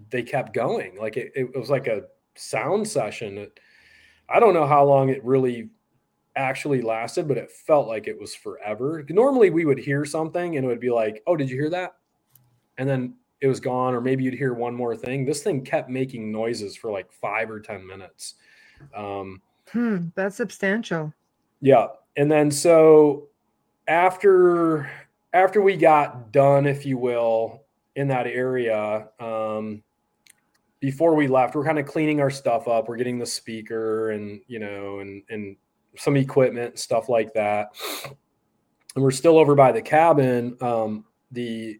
they kept going like it, it was like a sound session It- i don't know how long it really actually lasted but it felt like it was forever normally we would hear something and it would be like oh did you hear that and then it was gone or maybe you'd hear one more thing this thing kept making noises for like five or ten minutes um Hmm, that's substantial. yeah. And then so after after we got done, if you will, in that area, um, before we left, we're kind of cleaning our stuff up. We're getting the speaker and you know, and and some equipment stuff like that. And we're still over by the cabin. Um, the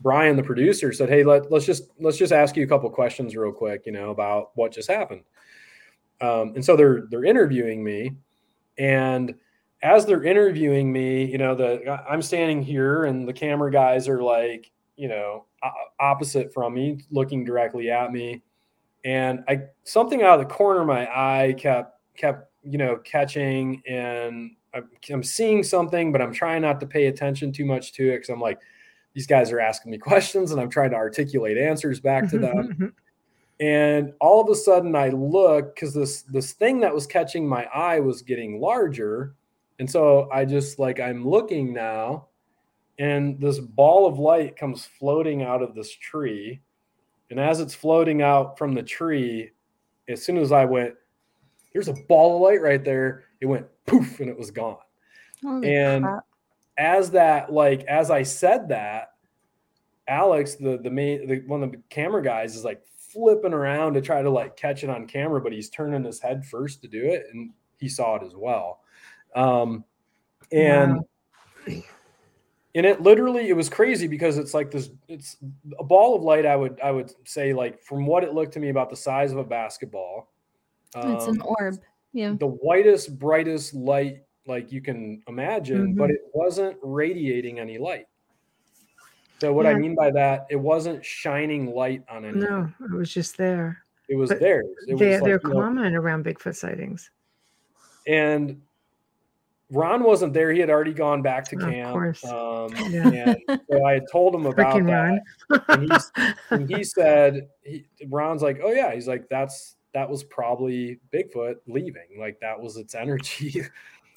Brian, the producer, said, "Hey, let, let's just let's just ask you a couple questions real quick, you know, about what just happened." Um, and so they're they're interviewing me, and as they're interviewing me, you know, the I'm standing here, and the camera guys are like, you know, opposite from me, looking directly at me, and I something out of the corner of my eye kept kept you know catching, and I'm, I'm seeing something, but I'm trying not to pay attention too much to it because I'm like, these guys are asking me questions, and I'm trying to articulate answers back to mm-hmm, them. Mm-hmm. and all of a sudden i look because this this thing that was catching my eye was getting larger. And so i just like i'm looking now and this ball of light comes floating out of this tree. And as it's floating out from the tree as soon as i went there's a ball of light right there. It went poof and it was gone. Holy and crap. as that like as i said that alex the the main the, one of the camera guys is like flipping around to try to like catch it on camera but he's turning his head first to do it and he saw it as well. Um and and it literally it was crazy because it's like this it's a ball of light i would i would say like from what it looked to me about the size of a basketball it's an um, orb. Yeah. the whitest, brightest light like you can imagine, but it wasn't radiating any light. So what I mean by that, it wasn't shining light on anything. no, it was just there. It was but theirs. It They, was they're like, you know, common around Bigfoot sightings. and Ron wasn't there. He had already gone back to Of camp. course. Um, Yeah. and so I had told him about Frickin' that. And and he said, he, Ron's like, oh yeah. He's like, that's, that was probably Bigfoot leaving. Like that was its energy.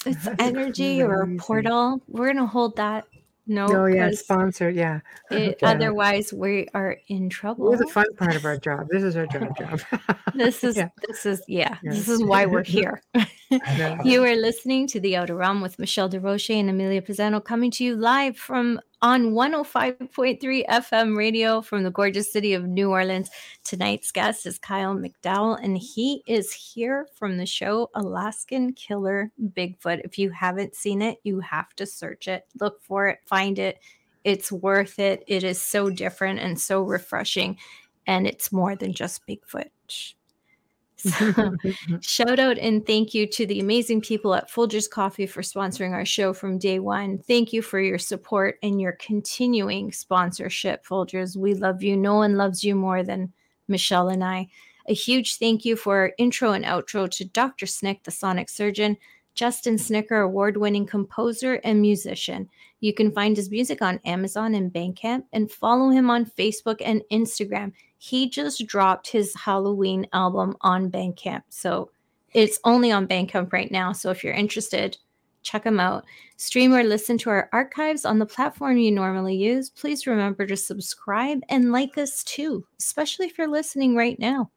It's energy or a portal. We're gonna hold that No, Oh yeah, 'cause sponsored. Yeah, it- Yeah. otherwise we are in trouble. we're the fun part of our job. This is our job. job. This is Yeah. this is yeah, Yeah. this is why we're here. You are listening to The Outer Realm with Michelle DeRoche and Amelia Pisano coming to you live from on 105.3 FM radio from the gorgeous city of New Orleans. Tonight's guest is Kyle McDowell, and he is here from the show Alaskan Killer Bigfoot. If you haven't seen it, you have to search it, look for it, find it. It's worth it. It is so different and so refreshing, and it's more than just Bigfoot. So, Shout out and thank you to the amazing people at Folgers Coffee for sponsoring our show from day one. Thank you for your support and your continuing sponsorship, Folgers. We love you. No one loves you more than Michelle and I. A huge thank you for our intro and outro to Dr. Snick, the sonic surgeon, Justin Snicker, award winning composer and musician. You can find his music on Amazon and Bandcamp and follow him on Facebook and Instagram he just dropped his Halloween album on Bandcamp. So it's only on Bandcamp right now. So if you're interested, check him out. Stream or listen to our archives on the platform you normally use. Please remember to subscribe and like us too, especially if you're listening right now.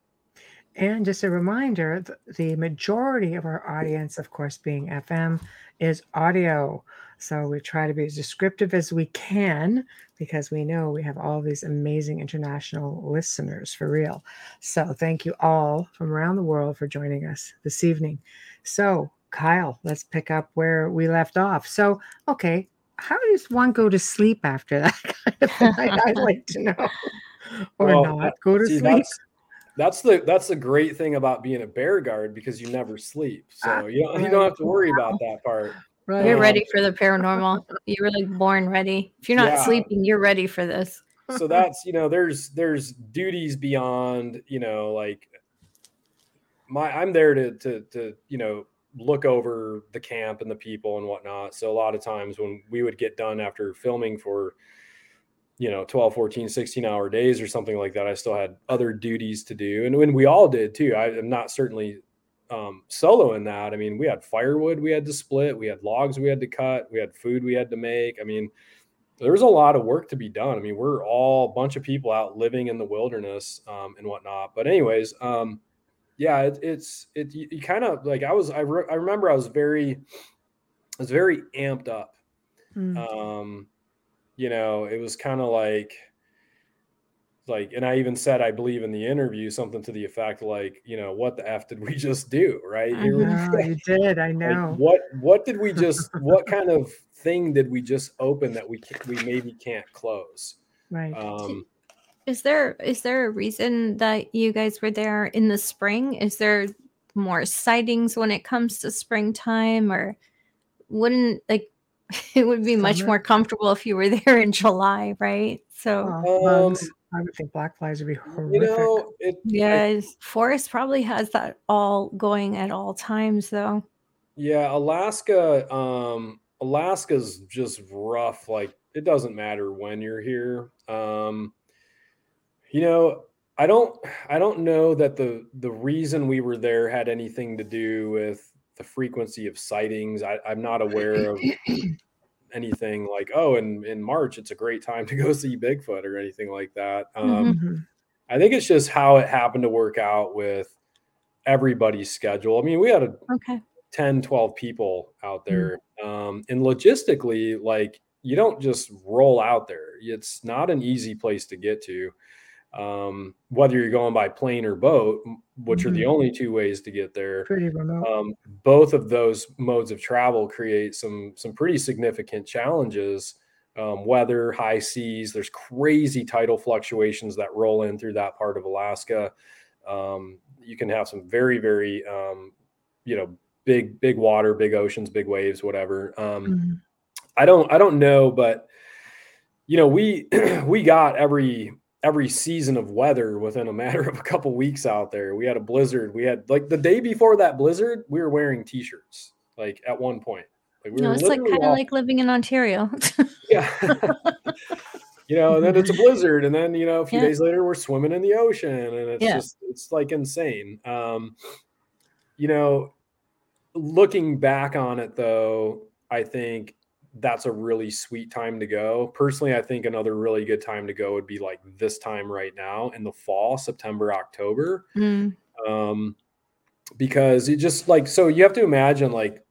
And just a reminder the majority of our audience, of course, being FM, is audio. So we try to be as descriptive as we can because we know we have all these amazing international listeners for real. So thank you all from around the world for joining us this evening. So, Kyle, let's pick up where we left off. So, okay, how does one go to sleep after that kind of I'd like to know. Or Well, not go to See, sleep. that's that's the that's the great thing about being a bear guard because you never sleep. Ah, So you don't you don't have to worry about that part. Right. You're ready for the paranormal. You're like born ready. If you're not Yeah. sleeping, you're ready for this. so that's you know there's there's duties beyond you know like my i'm there to to to you know look over the camp and the people and whatnot so a lot of times when we would get done after filming for you know 12 14 16 hour days or something like that i still had other duties to do and when we all did too i am not certainly um, solo in that i mean we had firewood we had to split we had logs we had to cut we had food we had to make i mean there was a lot of work to be done. I mean, we're all a bunch of people out living in the wilderness um, and whatnot. But anyways, um, yeah, it, it's it. You, you kind of like I was. I, re- I remember I was very, I was very amped up. Mm. Um, you know, it was kind of like, like, and I even said I believe in the interview something to the effect like, you know, what the f did we just do? Right? Here we- No, you did. I like, know. what what did we just what kind of thing did we just open that we we maybe can't close right. um Is there is there a reason that you guys were there in the spring? Is there more sightings when it comes to springtime or wouldn't like it would be much more comfortable if you were there in July, right? So Um, bugs. I would think black flies would be horrific. you know it I- yeah, forest probably has that all going at all times though. yeah alaska um alaska's just rough like it doesn't matter when you're here um you know i don't i don't know that the the reason we were there had anything to do with the frequency of sightings I, i'm not aware of anything like oh in in march it's a great time to go see bigfoot or anything like that um Mhm. i think it's just how it happened to work out with everybody's schedule i mean we had a Okay. 10 12 people out there um and logistically like you don't just roll out there it's not an easy place to get to um whether you're going by plane or boat which are the Mhm. only two ways to get there Pretty remote. um, both of those modes of travel create some some pretty significant challenges um, weather high seas there's crazy tidal fluctuations that roll in through that part of alaska um, you can have some very very um, you know big big water big oceans big waves whatever um, Mhm. I don't I don't know, but you know, we we got every every season of weather within a matter of a couple weeks out there. We had a blizzard. We had like the day before that blizzard, we were wearing t-shirts like at one point. Like we No, were it's like kind of like living in Ontario. yeah. you know, and then it's a blizzard, and then you know, a few Yeah. days later, we're swimming in the ocean, and it's Yeah. just it's like insane. Um, you know, looking back on it though, I think that's a really sweet time to go. Personally, I think another really good time to go would be like this time right now in the fall, September, October. Mm. Um, because it just like so you have to imagine like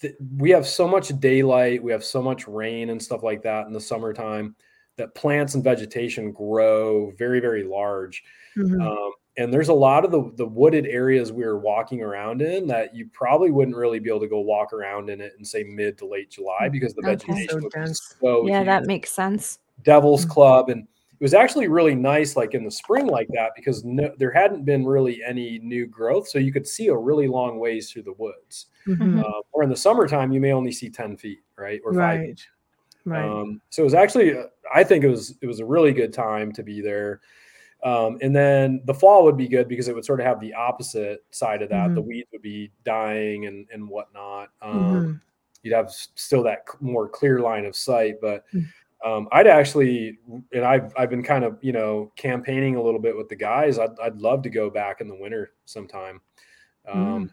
th- we have so much daylight, we have so much rain and stuff like that in the summertime that plants and vegetation grow very very large. Mhm. Um, and there's a lot of the, the wooded areas we were walking around in that you probably wouldn't really be able to go walk around in it in say mid to late July because the Okay. vegetation So would be dense. so Yeah, that makes sense. Devil's Mm. Club, and it was actually really nice, like in the spring, like that, because no, there hadn't been really any new growth, so you could see a really long ways through the woods. Mhm. Uh, or in the summertime, you may only see ten feet, right, or five. Right. Right. Um, so it was actually, uh, I think it was it was a really good time to be there. Um, and then the fall would be good because it would sort of have the opposite side of that. The Mm-hmm. weeds would be dying and and whatnot. Um, Mhm. You'd have still that more clear line of sight, but Mm. um, I'd actually, and I've I've been kind of you know campaigning a little bit with the guys. I'd I'd love to go back in the winter sometime. Mm. Um,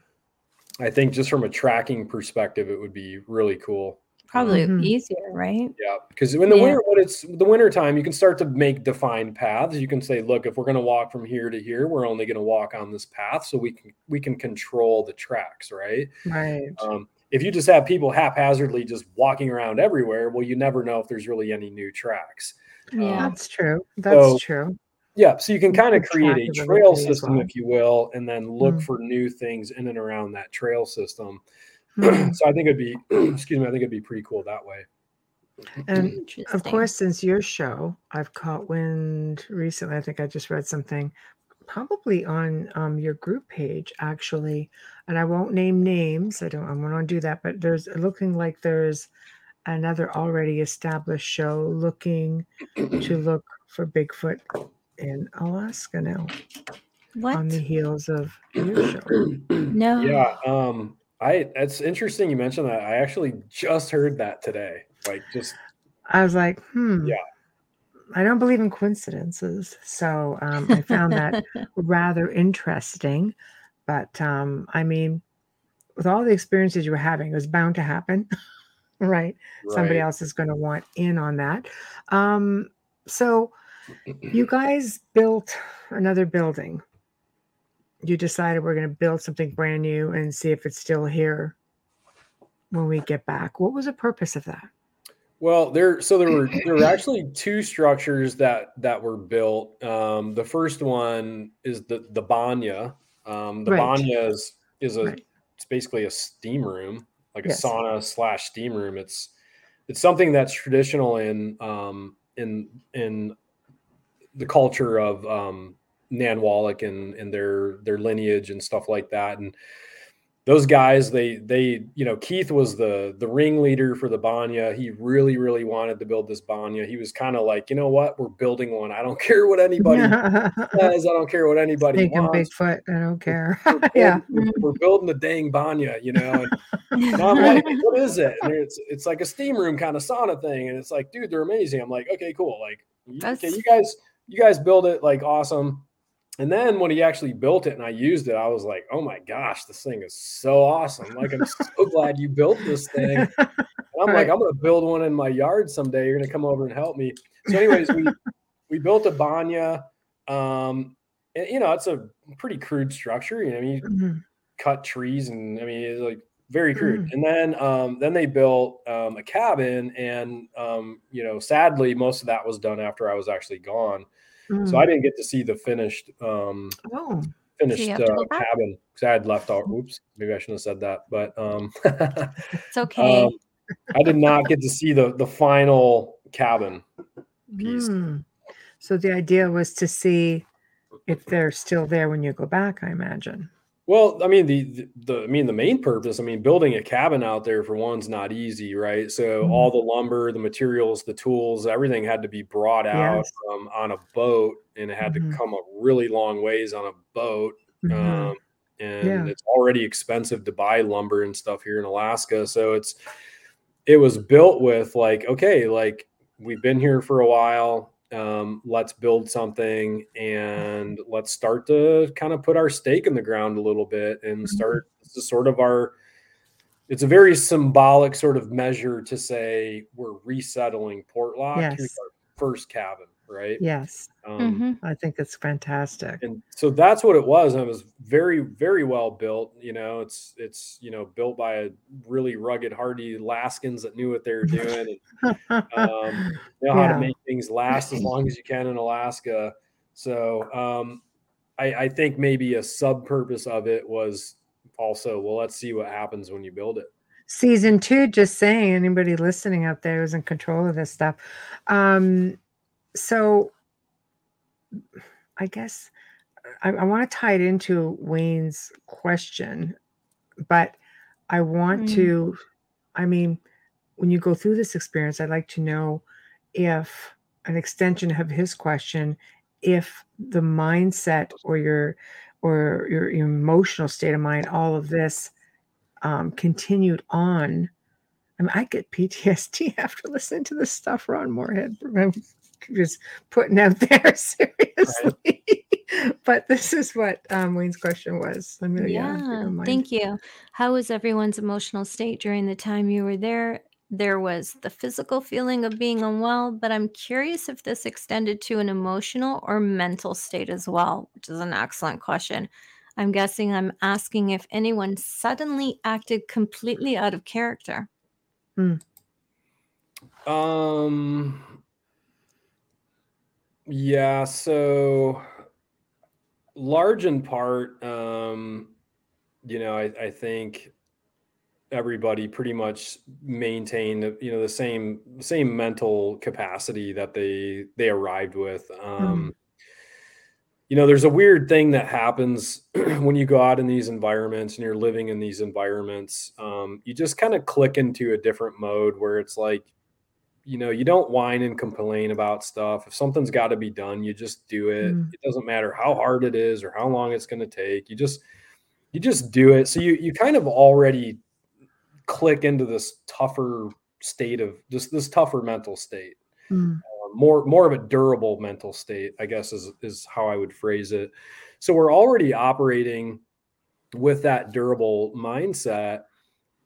I think just from a tracking perspective, it would be really cool. Probably Mhm. easier, right? Yeah, because in the Yeah. winter, when it's the winter time, you can start to make defined paths. You can say, look, if we're going to walk from here to here, we're only going to walk on this path, so we can we can control the tracks, right? Right. Um, if you just have people haphazardly just walking around everywhere, well, you never know if there's really any new tracks. Yeah. That's true. That's so- true. Yeah, so you can kind of create a trail system, well. if you will, and then look Mm. for new things in and around that trail system. Mhm. so I think it'd be, excuse me, I think it'd be pretty cool that way. And of course, since your show, I've caught wind recently. I think I just read something, probably on um, your group page, actually. And I won't name names. I don't. I won't do that. But there's looking like there's another already established show looking to look for Bigfoot in Alaska now What? on the heels of your show. no. Yeah, um, I it's interesting you mentioned that. I actually just heard that today. Like just I was like, hmm. Yeah. I don't believe in coincidences. So um, I found that rather interesting. But um, I mean, with all the experiences you were having, it was bound to happen, right? Somebody else is going to want in on that. Um, so you guys built another building. You decided we're going to build something brand new and see if it's still here when we get back. What was the purpose of that? Well, there so there were there were actually two structures that that were built. Um, the first one is the the banya. Um, the Right. banya is is a Right. it's basically a steam room, like Yes. a sauna slash steam room. It's it's something that's traditional in um, in in the culture of um, Nanwalek and and their their lineage and stuff like that. And those guys, they they you know Keith was the the ringleader for the Banya. He really really wanted to build this Banya. He was kind of like, you know what, we're building one. I don't care what anybody says. I don't care what anybody Snake wants. Bigfoot. I don't care. We're yeah. we're, we're building the dang Banya, you know. And, and I'm like, what is it? And it's it's like a steam room kind of sauna thing, and it's like, dude, they're amazing. I'm like, okay, cool. Like, okay, you guys, you guys build it like awesome. And then when he actually built it and I used it, I was like, oh my gosh, this thing is so awesome. Like, I'm so glad you built this thing. And I'm like. I'm gonna build one in my yard someday. You're gonna come over and help me. So, anyways, we we built a banya. Um, and, you know, it's a pretty crude structure. You know, you Mhm. cut trees and I mean it's like very crude. Mm. And then um then they built um a cabin and um you know sadly most of that was done after I was actually gone. So Mm. I didn't get to see the finished um Oh, finished to uh, cabin because I had left out oops maybe I shouldn't have said that but um It's okay. um, I did not get to see the the final cabin piece. Hmm. So the idea was to see if they're still there when you go back, I imagine. Well, I mean the, the the I mean the main purpose. I mean building a cabin out there for one's not easy, right? So Mhm. all the lumber, the materials, the tools, everything had to be brought out Yes. um, on a boat, and it had Mhm. to come a really long ways on a boat. Mhm. Um, and Yeah. it's already expensive to buy lumber and stuff here in Alaska, so it's it was built with like okay, like we've been here for a while. Um, let's build something and let's start to kind of put our stake in the ground a little bit and Mhm. start this is sort of our it's a very symbolic sort of measure to say we're resettling Portlock. Here's Yes. our first cabin, right? Yes, Um, Mhm. I think it's fantastic. and so that's what it was and it was very very well built you know it's it's you know built by a really rugged hardy alaskans that knew what they were doing and um, know how Yeah. to make things last as long as you can in alaska so um, I, I think maybe a sub purpose of it was also well let's see what happens when you build it Season two, just saying, anybody listening out there is in control of this stuff. Um, so I guess I, I want to tie it into Wayne's question, but I want Mm. to, I mean, when you go through this experience, I'd like to know if an extension of his question, if the mindset or your or your, your emotional state of mind, all of this um, continued on. I mean, I get PTSD after listening to this stuff Ron Morehead I'm just putting out there seriously. but this is what um, Wayne's question was. Amelia, Yeah, thank you. How was everyone's emotional state during the time you were there? There was the physical feeling of being unwell, but I'm curious if this extended to an emotional or mental state as well, which is an excellent question. I'm guessing I'm asking if anyone suddenly acted completely out of character. Um. Yeah. So, large in part, um, you know, I, I think everybody pretty much maintained, you know, the same same mental capacity that they they arrived with. Um, You know, there's a weird thing that happens when you go out in these environments and you're living in these environments. Um, you just kind of click into a different mode where it's like you know, you don't whine and complain about stuff. If something's got to be done, you just do it. Mm. It doesn't matter how hard it is or how long it's going to take. You just you just do it. So you you kind of already click into this tougher state of just this tougher mental state. Mm, Uh, more more of a durable mental state, I guess is is how I would phrase it. So we're already operating with that durable mindset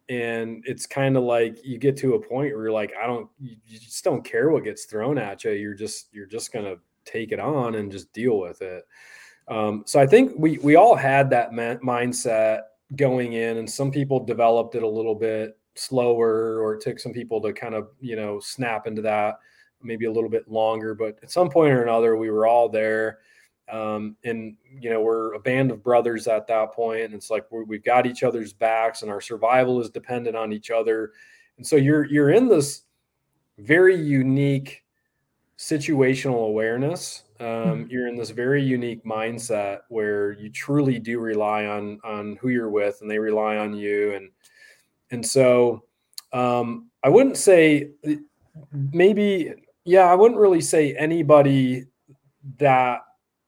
and it's kind of like you get to a point where you're like i don't you, just don't care what gets thrown at you. You're just you're just gonna take it on and just deal with it. Um, so i think we we all had that ma- mindset going in and some people developed it a little bit slower or it took some people to kind of you know snap into that maybe a little bit longer but at some point or another we were all there um, and you know we're a band of brothers at that point and it's like we we've got each other's backs and our survival is dependent on each other. And so you're you're in this very unique situational awareness. Um, you're in this very unique mindset where you truly do rely on on who you're with and they rely on you. And and so um, i wouldn't say maybe yeah i wouldn't really say anybody that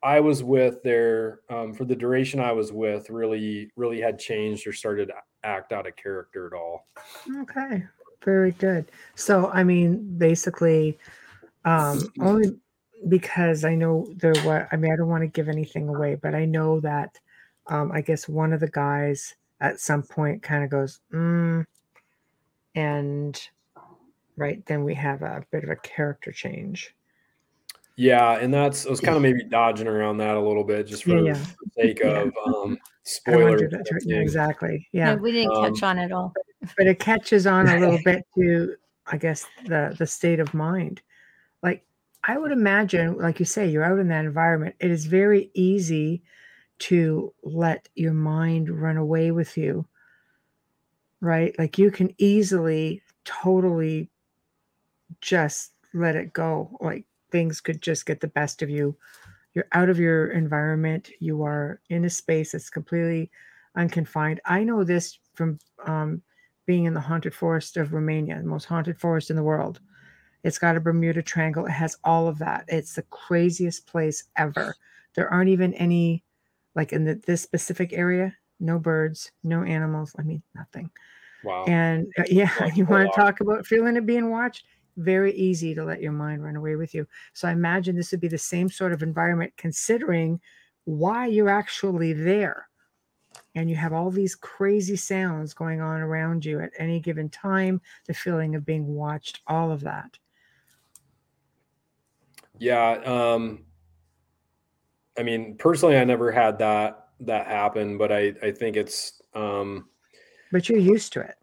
I was with there um, for the duration I was with really really had changed or started to act out of character at all. Okay, very good. So, I mean, basically, um, only because I know there were, I mean, I don't want to give anything away, but I know that um, I guess one of the guys at some point kind of goes, mm, and right then we have a bit of a character change. Yeah, and that's I was kind of maybe dodging around that a little bit just for Yeah, yeah. the sake Yeah. of um, I spoiler. to do that to it. Yeah, exactly. Yeah. No, we didn't Um, catch on at all. but it catches on a little bit to i guess the the state of mind like i would imagine like you say you're out in that environment it is very easy to let your mind run away with you right like you can easily totally just let it go like things could just get the best of you you're out of your environment you are in a space that's completely unconfined i know this from um, being in the haunted forest of Romania, the most haunted forest in the world. It's got a Bermuda Triangle. It has all of that. It's the craziest place ever. There aren't even any, like in the, this specific area, no birds, no animals. I mean, nothing. Wow. And uh, yeah, you want to talk about feeling it being watched? Very easy to let your mind run away with you. So I imagine this would be the same sort of environment, considering why you're actually there. and you have all these crazy sounds going on around you at any given time, the feeling of being watched, all of that. Yeah. Um, I mean, personally, I never had that that happen, but I I think it's um, But you're used to it.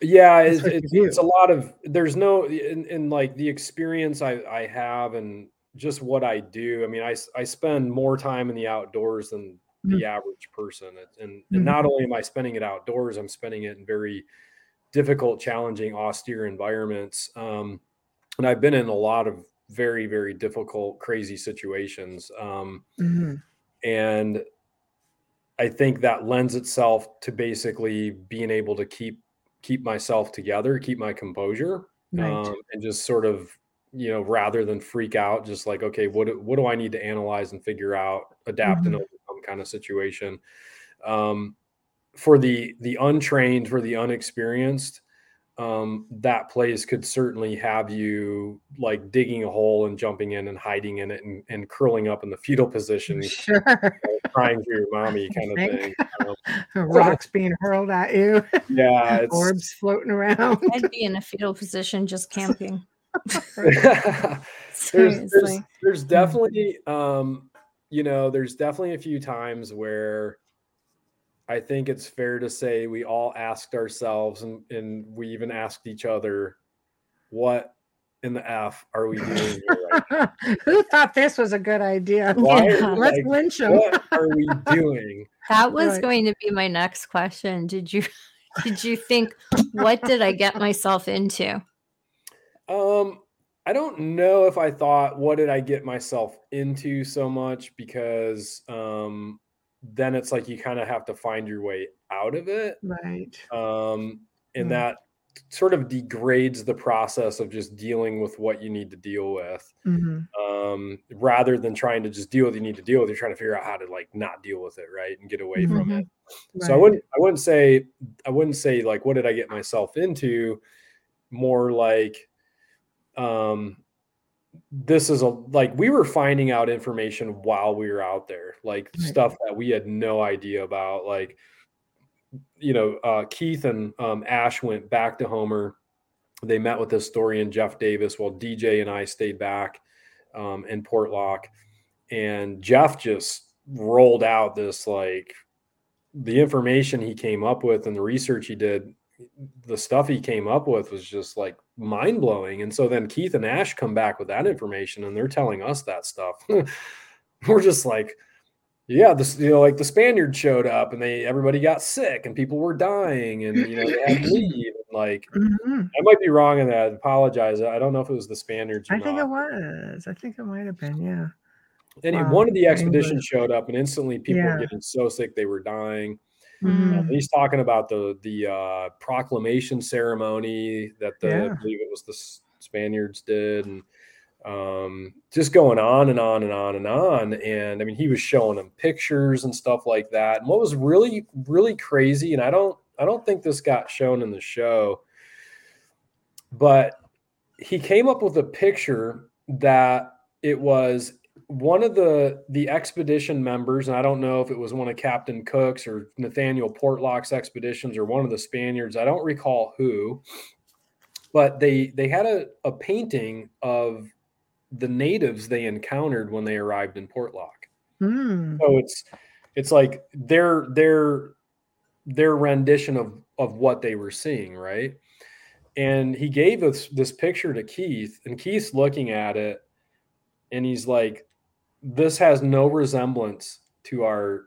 Yeah, it's, it's, it's a lot of there's no in, in like the experience I I have and just what I do. I mean, i, I spend more time in the outdoors than the average person, It- and Mhm. not only am I spending it outdoors, I'm spending it in very difficult, challenging, austere environments. Um, and I've been in a lot of very very difficult, crazy situations. Um, Mhm. and i think that lends itself to basically being able to keep keep myself together keep my composure Right. um, and just sort of you know rather than freak out just like okay what do- what do i need to analyze and figure out adapt and Mhm. overcome kind of situation um, for the the untrained for the unexperienced um, that place could certainly have you like digging a hole and jumping in and hiding in it and, and curling up in the fetal position Sure. crying for your mommy kind of Think. thing. Um, Rocks being hurled at you, yeah, it's orbs floating around. I'd be in a fetal position just camping. there's, there's Seriously. there's definitely um you know there's definitely a few times where I think it's fair to say we all asked ourselves and, and we even asked each other, what in the F are we doing here right? Who thought this was a good idea? Why Yeah. Let's like, lynch them. what are we doing? That was Right. going to be my next question. Did you did you think what did I get myself into? Um, I don't know if I thought, what did I get myself into so much because um, then it's like you kind of have to find your way out of it. Right. Um, and Mm. that sort of degrades the process of just dealing with what you need to deal with hmm um, rather than trying to just deal with what you need to deal with. You're trying to figure out how to like not deal with it, right, and get away from it. So I wouldn't I wouldn't say I wouldn't say like what did I get myself into? More like um this is a like we were finding out information while we were out there, like stuff that we had no idea about. Like, you know, uh Keith and um Ash went back to Homer. They met with historian Jeff Davis while DJ and I stayed back um in Portlock. And Jeff just rolled out this like the information he came up with and the research he did, the stuff he came up with was just like mind blowing. And so then Keith and Ash come back with that information and they're telling us that stuff. We're just like, yeah, this you know, like the Spaniard showed up and they everybody got sick and people were dying and you know they had to leave. And like Mhm. I might be wrong in that. I apologize. I don't know if it was the Spaniards. Or I think it was. I think it might have been. Yeah. And Wow. one of the expeditions showed up and instantly people were getting so sick they were dying. And he's talking about the the uh, proclamation ceremony that the I believe it was the Spaniards did, and um, just going on and on and on and on. And I mean, he was showing them pictures and stuff like that. And what was really really crazy, and I don't I don't think this got shown in the show, but he came up with a picture that it was one of the the expedition members, and I don't know if it was one of Captain Cook's or Nathaniel Portlock's expeditions or one of the Spaniards. I don't recall who, but they they had a, a painting of the natives they encountered when they arrived in Portlock. Mm. So it's it's like their their their rendition of of what they were seeing, right? And he gave us this picture to Keith, and Keith's looking at it, and he's like, "This has no resemblance to our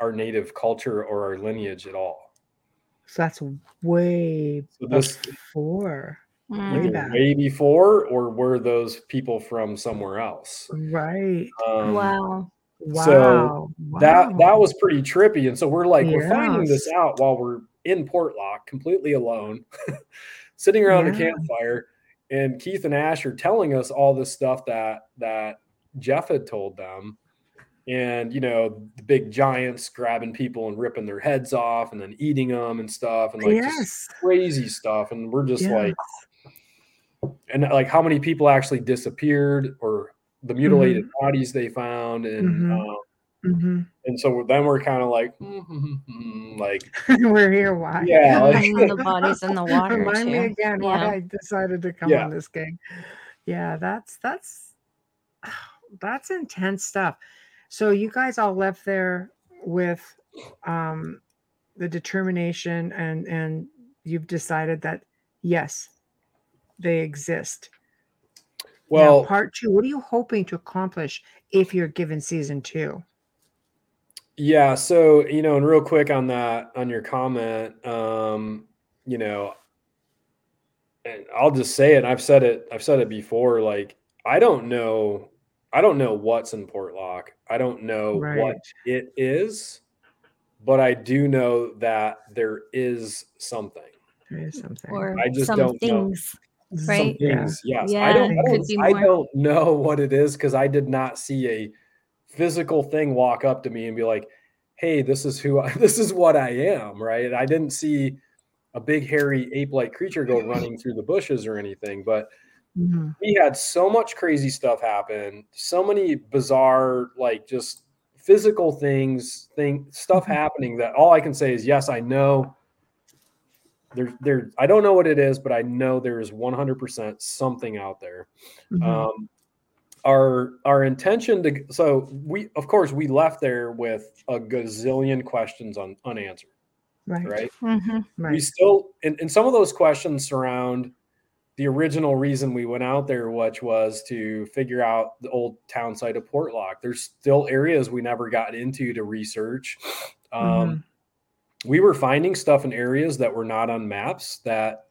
our native culture or our lineage at all." So that's way So this before. Mm. Way back. way before, or were those people from somewhere else? Right. Um, wow. Wow. so that that was pretty trippy and so we're like we're finding this out while we're in portlock completely alone sitting around a campfire and keith and ash are telling us all this stuff that that jeff had told them and you know the big giants grabbing people and ripping their heads off and then eating them and stuff and like just yes. crazy stuff and we're just Yes. like and like how many people actually disappeared or the mutilated bodies they found and Mhm. um, Mhm. and so then we're kind of like, "Mm-hmm, like, We're here. Why? Yeah, like- the bodies in the water Remind me too. again why I decided to come Yeah. on this game Yeah, that's that's that's intense stuff. So you guys all left there with um the determination and and you've decided that yes, they exist. Now, well, part two, what are you hoping to accomplish if you're given season two? Yeah, so you know, and real quick on that, on your comment, um, you know, and I'll just say it. I've said it. I've said it before. Like, I don't know. I don't know what's in Portlock. I don't know Right. what it is, but I do know that there is something. There is something. Or I just some don't know. things. Some right? Yeah. Yes. Yeah, I don't. I don't, I don't know what it is because I did not see a physical thing walk up to me and be like, "Hey, this is who. I, this is what I am." Right? I didn't see a big hairy ape-like creature go running through the bushes or anything, but Mhm. we had so much crazy stuff happen so many bizarre like just physical things thing stuff Mhm. happening that all i can say is yes i know there there i don't know what it is but i know there is 100% something out there Mhm. um our our intention to so we of course we left there with a gazillion questions on unanswered right. right Mhm. we still and, and some of those questions surround the original reason we went out there which was to figure out the old town site of portlock there's still areas we never got into to research um, Mhm. we were finding stuff in areas that were not on maps that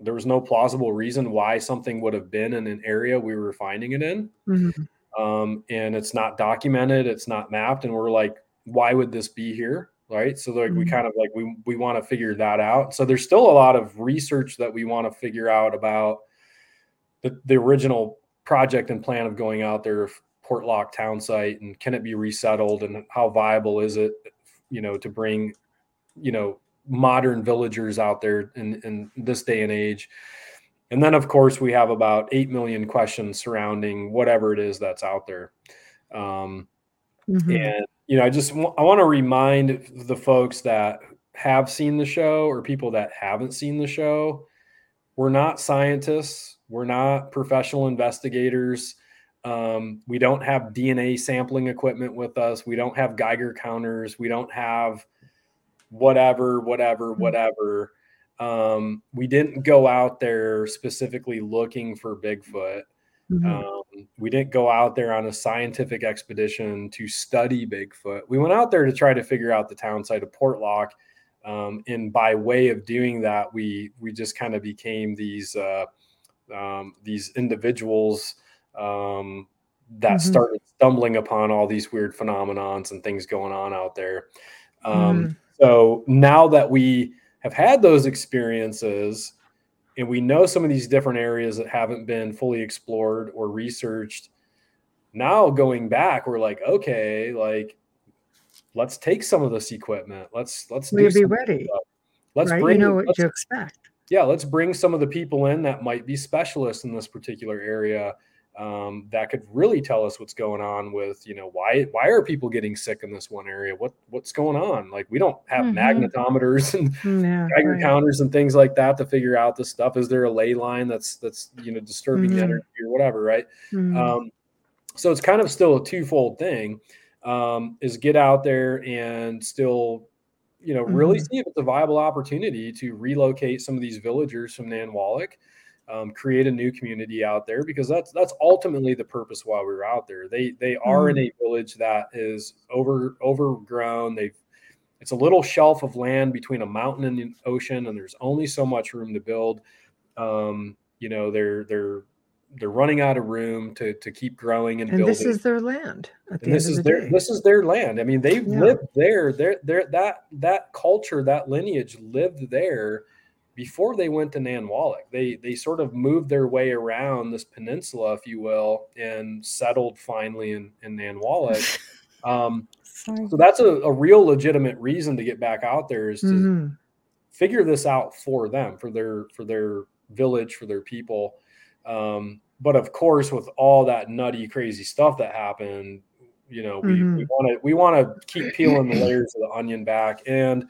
there was no plausible reason why something would have been in an area we were finding it in Mhm. um, and it's not documented it's not mapped and we're like why would this be here right so like we Mhm. kind of like we we want to figure that out so there's still a lot of research that we want to figure out about the, the original project and plan of going out there portlock town site and can it be resettled and how viable is it you know to bring you know modern villagers out there in in this day and age and then of course we have about 8 million questions surrounding whatever it is that's out there um, Mhm. and you know i just wa- i want to remind the folks that have seen the show or people that haven't seen the show we're not scientists we're not professional investigators. Um, we don't have dna sampling equipment with us we don't have geiger counters we don't have whatever whatever Mm. whatever. Um, we didn't go out there specifically looking for bigfoot Mhm. um, we didn't go out there on a scientific expedition to study Bigfoot. We went out there to try to figure out the town site of Portlock. Um, and by way of doing that, we we just kind of became these uh, um, these individuals um, that Mhm. started stumbling upon all these weird phenomenons and things going on out there. Um, Mhm. So now that we have had those experiences, and we know some of these different areas that haven't been fully explored or researched now going back we're like okay like let's take some of this equipment let's let's Will do be ready? stuff. let's right? bring you know what to expect. yeah let's bring some of the people in that might be specialists in this particular area um, that could really tell us what's going on with you know why why are people getting sick in this one area what what's going on like we don't have Mhm. magnetometers and Yeah. Geiger right. counters and things like that to figure out the stuff. Is there a ley line that's that's you know disturbing Mhm. energy or whatever, right? Mhm. Um, so it's kind of still a twofold thing. Um, is get out there and still, you know, really Mhm. see if it's a viable opportunity to relocate some of these villagers from Nanwalek, um, create a new community out there because that's that's ultimately the purpose why we were out there. They they are in a village that is over overgrown. They've it's a little shelf of land between a mountain and the ocean, and there's only so much room to build. Um, you know, they're they're they're running out of room to to keep growing and, and building. this is their land the this is the their day. this is their land. I mean, they've Yeah. lived there. They're, they're, that that culture, that lineage lived there before they went to Nanwalek. They they sort of moved their way around this peninsula, if you will, and settled finally in in Nanwalek. Um, so that's a, a real legitimate reason to get back out there is to Mhm. figure this out for them, for their for their village, for their people. Um, but of course, with all that nutty, crazy stuff that happened, You know, we we want to we want to keep peeling the layers of the onion back, and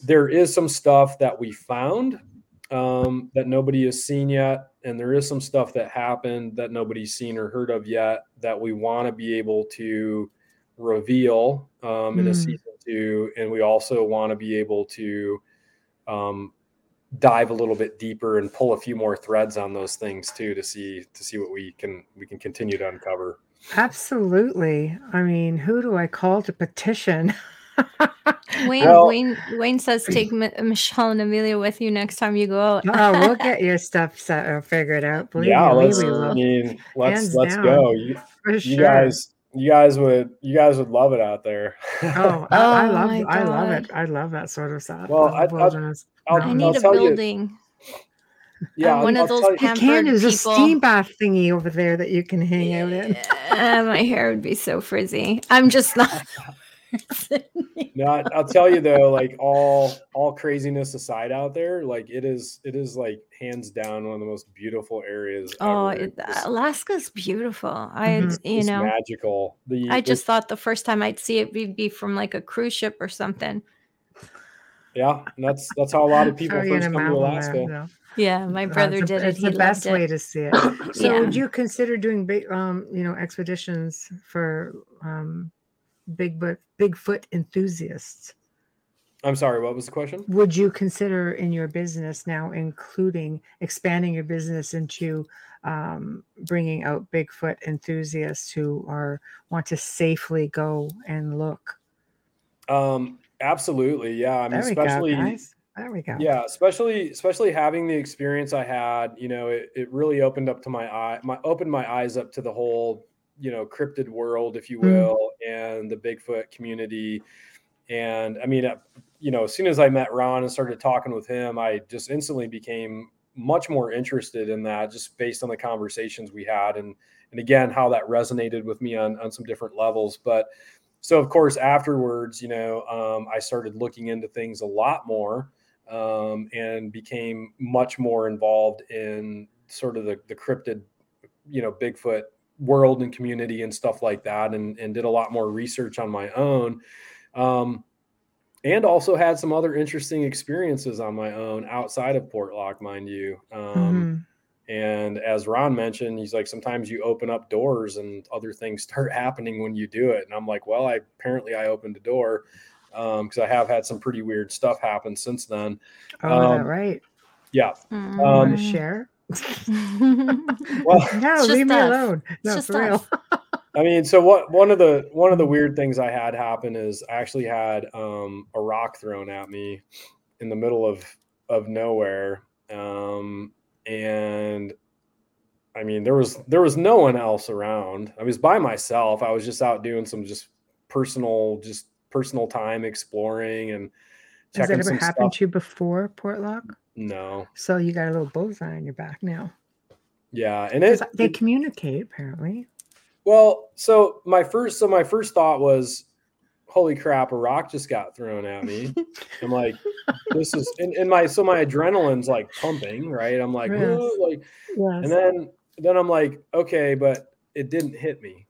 there is some stuff that we found um, that nobody has seen yet, and there is some stuff that happened that nobody's seen or heard of yet that we want to be able to reveal um, in a Mm. season two, and we also want to be able to um, dive a little bit deeper and pull a few more threads on those things too to see to see what we can we can continue to uncover. Absolutely. I mean, who do I call to petition? Wayne, Well- Wayne, Wayne says take Mi- Michelle and Amelia with you next time you go out. oh, we'll get your stuff set or figured out. Believe yeah, me, let's. I mean, let's Hands let's down. go. You, For you sure. guys, you guys would you guys would love it out there. Oh, I, I Oh love my I love it. I love that sort of stuff. Well, I love I- I- I'll, No. I I'll need a tell you. building. Yeah, I'm one I'll of those tell you- can. pampered There's a steam bath thingy over there that you can hang out in. Yeah, my hair would be so frizzy. I'm just not. No, I- I'll tell you though, like all all craziness aside out there, like it is it is like hands down one of the most beautiful areas. oh, ever. it, Alaska's beautiful. I, Mhm. you it's know, magical. The I the- just thought the first time I'd see it would be from like a cruise ship or something. yeah, and that's that's how a lot of people Throw you in first come to Alaska. there, no. Yeah, my Uh, brother it's the- did it. It's He the best loved way to see it. So, Yeah. would you consider doing um, you know, expeditions for um, Bigfoot Bigfoot enthusiasts? I'm sorry, what was the question? Would you consider in your business now including expanding your business into um, bringing out Bigfoot enthusiasts who are want to safely go and look? Um, absolutely, yeah. I mean, especially go. There we go. yeah especially especially having the experience i had you know it, it really opened up to my eye my opened my eyes up to the whole you know cryptid world if you Mm. will and the bigfoot community and i mean uh, you know as soon as i met ron and started talking with him i just instantly became much more interested in that just based on the conversations we had and and again how that resonated with me on on some different levels but so of course afterwards you know um, i started looking into things a lot more um, and became much more involved in sort of the, the cryptid, you know, Bigfoot world and community and stuff like that, and, and did a lot more research on my own. Um, and also had some other interesting experiences on my own outside of Portlock, mind you. Um, Mhm. and as Ron mentioned, he's like, sometimes you open up doors and other things start happening when you do it. And I'm like, well, I apparently I opened a door because I have had some pretty weird stuff happen since then. Oh, Um, right. Yeah. Mm. You want to Mm. share? Well, No, leave just me us. alone. It's No, just for real. I mean, so what? One of the one of the weird things I had happen is I actually had um, a rock thrown at me in the middle of of nowhere, um, and I mean there was there was no one else around. I was by myself. I was just out doing some just personal just personal time exploring and checking. Has checking that ever some happened stuff. to you before, Portlock? No, So you got a little bullseye on your back now. yeah, and it, They it communicate apparently. Well, so my first so my first thought was, holy crap, a rock just got thrown at me. I'm like, this is and, and my so my adrenaline's like pumping, right? I'm like, Yes. Like, Yes. and then then I'm like, okay, but it didn't hit me,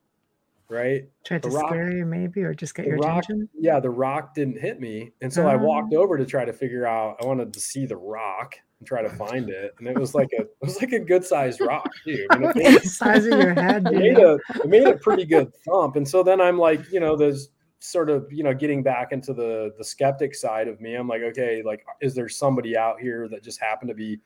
right? Tried to rock- scare you maybe or just get your rock- attention. Yeah, the rock didn't hit me, and so I walked Ah. over to try to figure out. I wanted to see the rock and try to find it, and it was like a it was like a good sized rock too. I mean, made- size of your head. it made a it made a pretty good thump and so then i'm like you know there's sort of you know getting back into the the skeptic side of me i'm like okay like is there somebody out here that just happened to be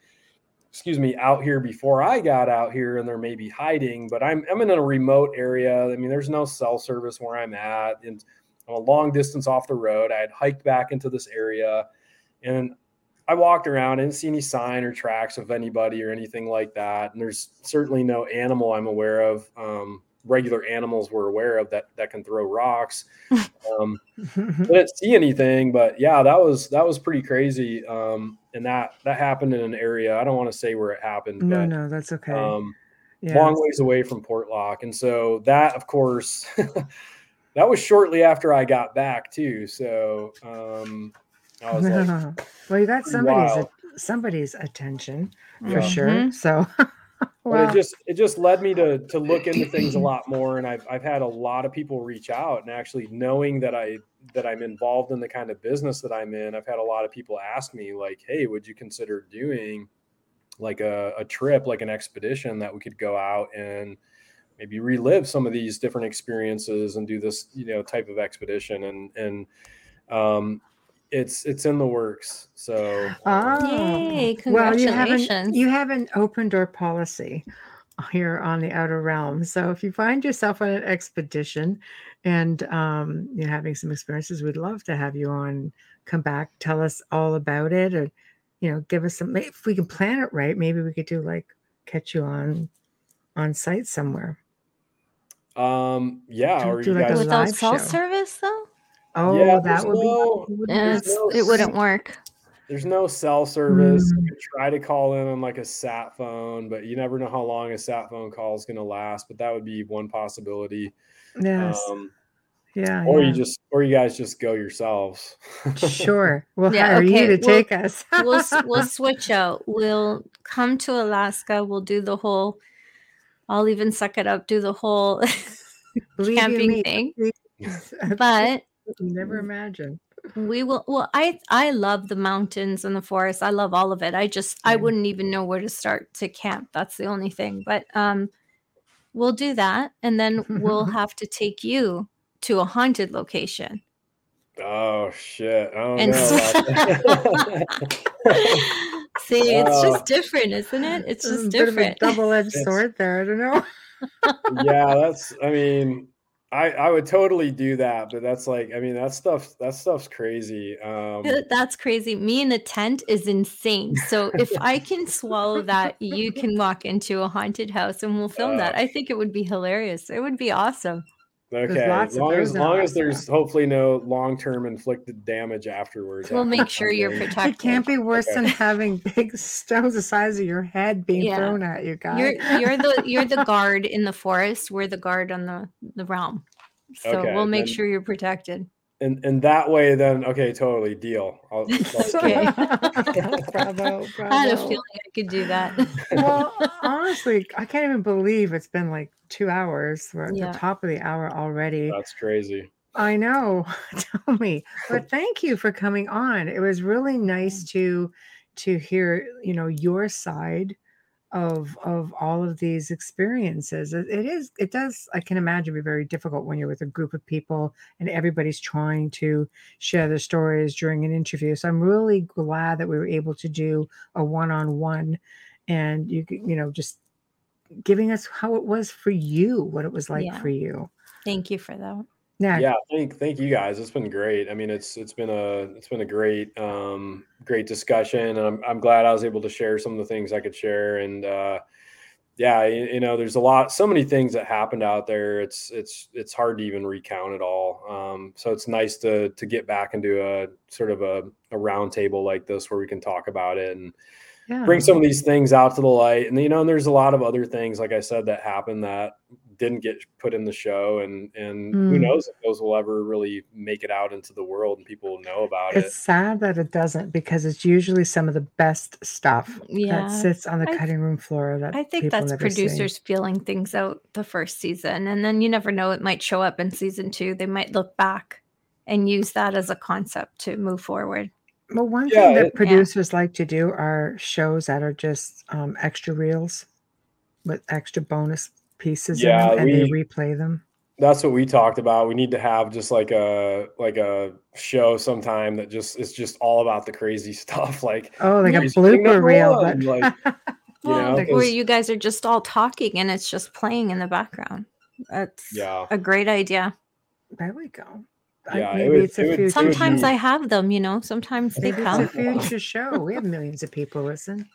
excuse me out here before i got out here and they're maybe hiding but i'm i'm in a remote area i mean there's no cell service where i'm at and i'm a long distance off the road i had hiked back into this area and I walked around, I didn't see any sign or tracks of anybody or anything like that. And there's certainly no animal I'm aware of. Um, regular animals we're aware of that that can throw rocks. Um, I didn't see anything, but yeah, that was that was pretty crazy. Um, and that that happened in an area. I don't want to say where it happened, no, but no, that's okay. um, yeah. long ways away from Portlock. And so that, of course, that was shortly after I got back too. So um, I was like, well, you got somebody's Wow. somebody's attention for Yeah. sure. Mhm. So but it just it just led me to to look into things a lot more and I've I've had a lot of people reach out and actually knowing that I that I'm involved in the kind of business that I'm in I've had a lot of people ask me like hey would you consider doing like a, a trip like an expedition that we could go out and maybe relive some of these different experiences and do this you know type of expedition? And and um it's it's in the works so oh, Yay! well, you Congratulations. haven't you have an open door policy here on the outer realm. So if you find yourself on an expedition and um, you're having some experiences, we'd love to have you on. Come back, tell us all about it, or you know, give us some. If we can plan it right, maybe we could do like catch you on on site somewhere. um yeah Do- or do you like a guys Without cell service, though, Oh, Yeah, that would no- be. would be Yeah, good. it's- no it wouldn't work. There's no cell service. Mm. You could try to call in on like a sat phone, but you never know how long a sat phone call is going to last. But that would be one possibility. Yes. Um, yeah. or yeah. you just, or you guys just go yourselves. Sure. We'll Yeah, hire you to we'll- take us. we'll we'll switch out. We'll come to Alaska. We'll do the whole. I'll even suck it up. Do the whole camping thing. But You never imagine. we will. Well, I I love the mountains and the forest. I love all of it. I just I wouldn't even know where to start to camp. That's the only thing. But um, we'll do that, and then we'll have to take you to a haunted location. oh shit! I don't And know. s- See, it's Oh. just different, isn't it? It's just bit different. double-edged sword there. I don't know. yeah, that's. I mean, I I would totally do that, but that's like, I mean, that stuff that stuff's crazy. Um, That's crazy. Me in a tent is insane. So if I can swallow that, you can walk into a haunted house and we'll film that. Uh, I think it would be hilarious. It would be awesome. Okay, as long as long as Alaska. there's hopefully no long term inflicted damage afterwards. We'll after make sure you're protected. It can't be worse Okay. than having big stones the size of your head being Yeah. thrown at you, guys. You're you're the you're the guard in the forest. We're the guard on the the realm. So Okay, we'll make then- sure you're protected. And and that way then okay totally deal I'll, I'll- Okay. bravo, bravo. I had a feeling I could do that. well, honestly, I can't even believe it's been like two hours. We're at Yeah. the top of the hour already. that's crazy I know. Tell me. But thank you for coming on. It was really nice mm. to to hear, you know, your side of of all of these experiences. It, it is it does I can imagine be very difficult when you're with a group of people and everybody's trying to share their stories during an interview. So I'm really glad that we were able to do a one-on-one and you you know, just giving us how it was for you, what it was like Yeah. for you. Thank you for that. Now, yeah thank thank you guys it's been great i mean it's it's been a it's been a great um great discussion and i'm, I'm glad i was able to share some of the things i could share and uh yeah you, you know there's a lot so many things that happened out there it's it's it's hard to even recount it all um so it's nice to to get back into a sort of a, a round table like this where we can talk about it and yeah. bring some of these things out to the light and you know and there's a lot of other things like i said that happened that didn't get put in the show and and who Mm. knows if those will ever really make it out into the world and people will know about It's it it's sad that it doesn't because it's usually some of the best stuff Yeah. that sits on the I- cutting room floor. That I think that's never see. producers feeling things out the first season. And then you never know, it might show up in season two. They might look back and use that as a concept to move forward. Well, one Yeah, thing that it- producers like to do are shows that are just um, extra reels with extra bonus pieces Yeah, in them, and they we- replay them. that's what we talked about we need to have just like a like a show sometime that just is just all about the crazy stuff like Oh, like a Here's thing blooper number reel. one, But like, you know Where 'cause- you guys are just all talking and it's just playing in the background. That's yeah a great idea. there we go. I- Yeah, it maybe would- it's a it would- future. it would Sometimes I have them, you know, sometimes they Maybe it's a come. future show. We have millions of people listen.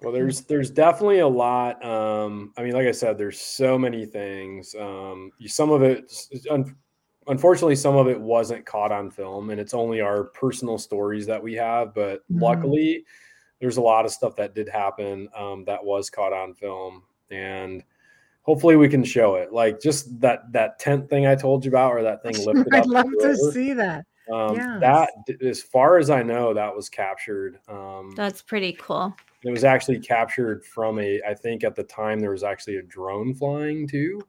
Well, there's there's definitely a lot. Um, I mean, like I said, there's so many things. Um, you- some of it, un- unfortunately, some of it wasn't caught on film, and it's only our personal stories that we have. But Mhm. luckily, there's a lot of stuff that did happen um, that was caught on film, and hopefully, we can show it. Like just that that tent thing I told you about, or that thing lifted I'd up. love to see that. Um, Yes. That, as far as I know, that was captured. Um, That's pretty cool. It was actually captured from a, I think at the time there was actually a drone flying too.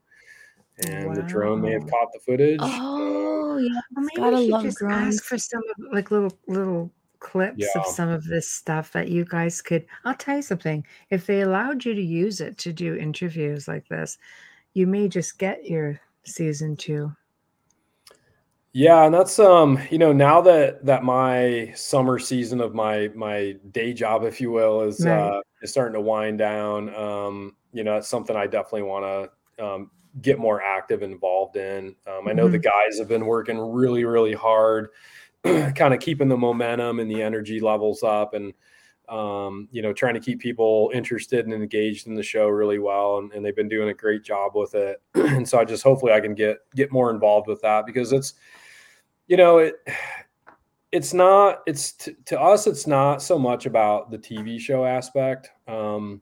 And the drone may have caught the footage. Oh, yeah. Well, it's maybe gotta we love just drones. ask for some of like little little clips Yeah. of some of this stuff that you guys could. I'll tell you something. If they allowed you to use it to do interviews like this, you may just get your season two. Yeah, and that's um, you know, now that that my summer season of my my day job, if you will, is Right. uh is starting to wind down. Um, you know, it's something I definitely want to um get more active involved in. Um, I know the guys have been working really, really hard, kind of keeping the momentum and the energy levels up and um, you know, trying to keep people interested and engaged in the show really well. And, and they've been doing a great job with it. and so I just hopefully I can get get more involved with that because it's you know, it it's not it's t- to us it's not so much about the TV show aspect. Um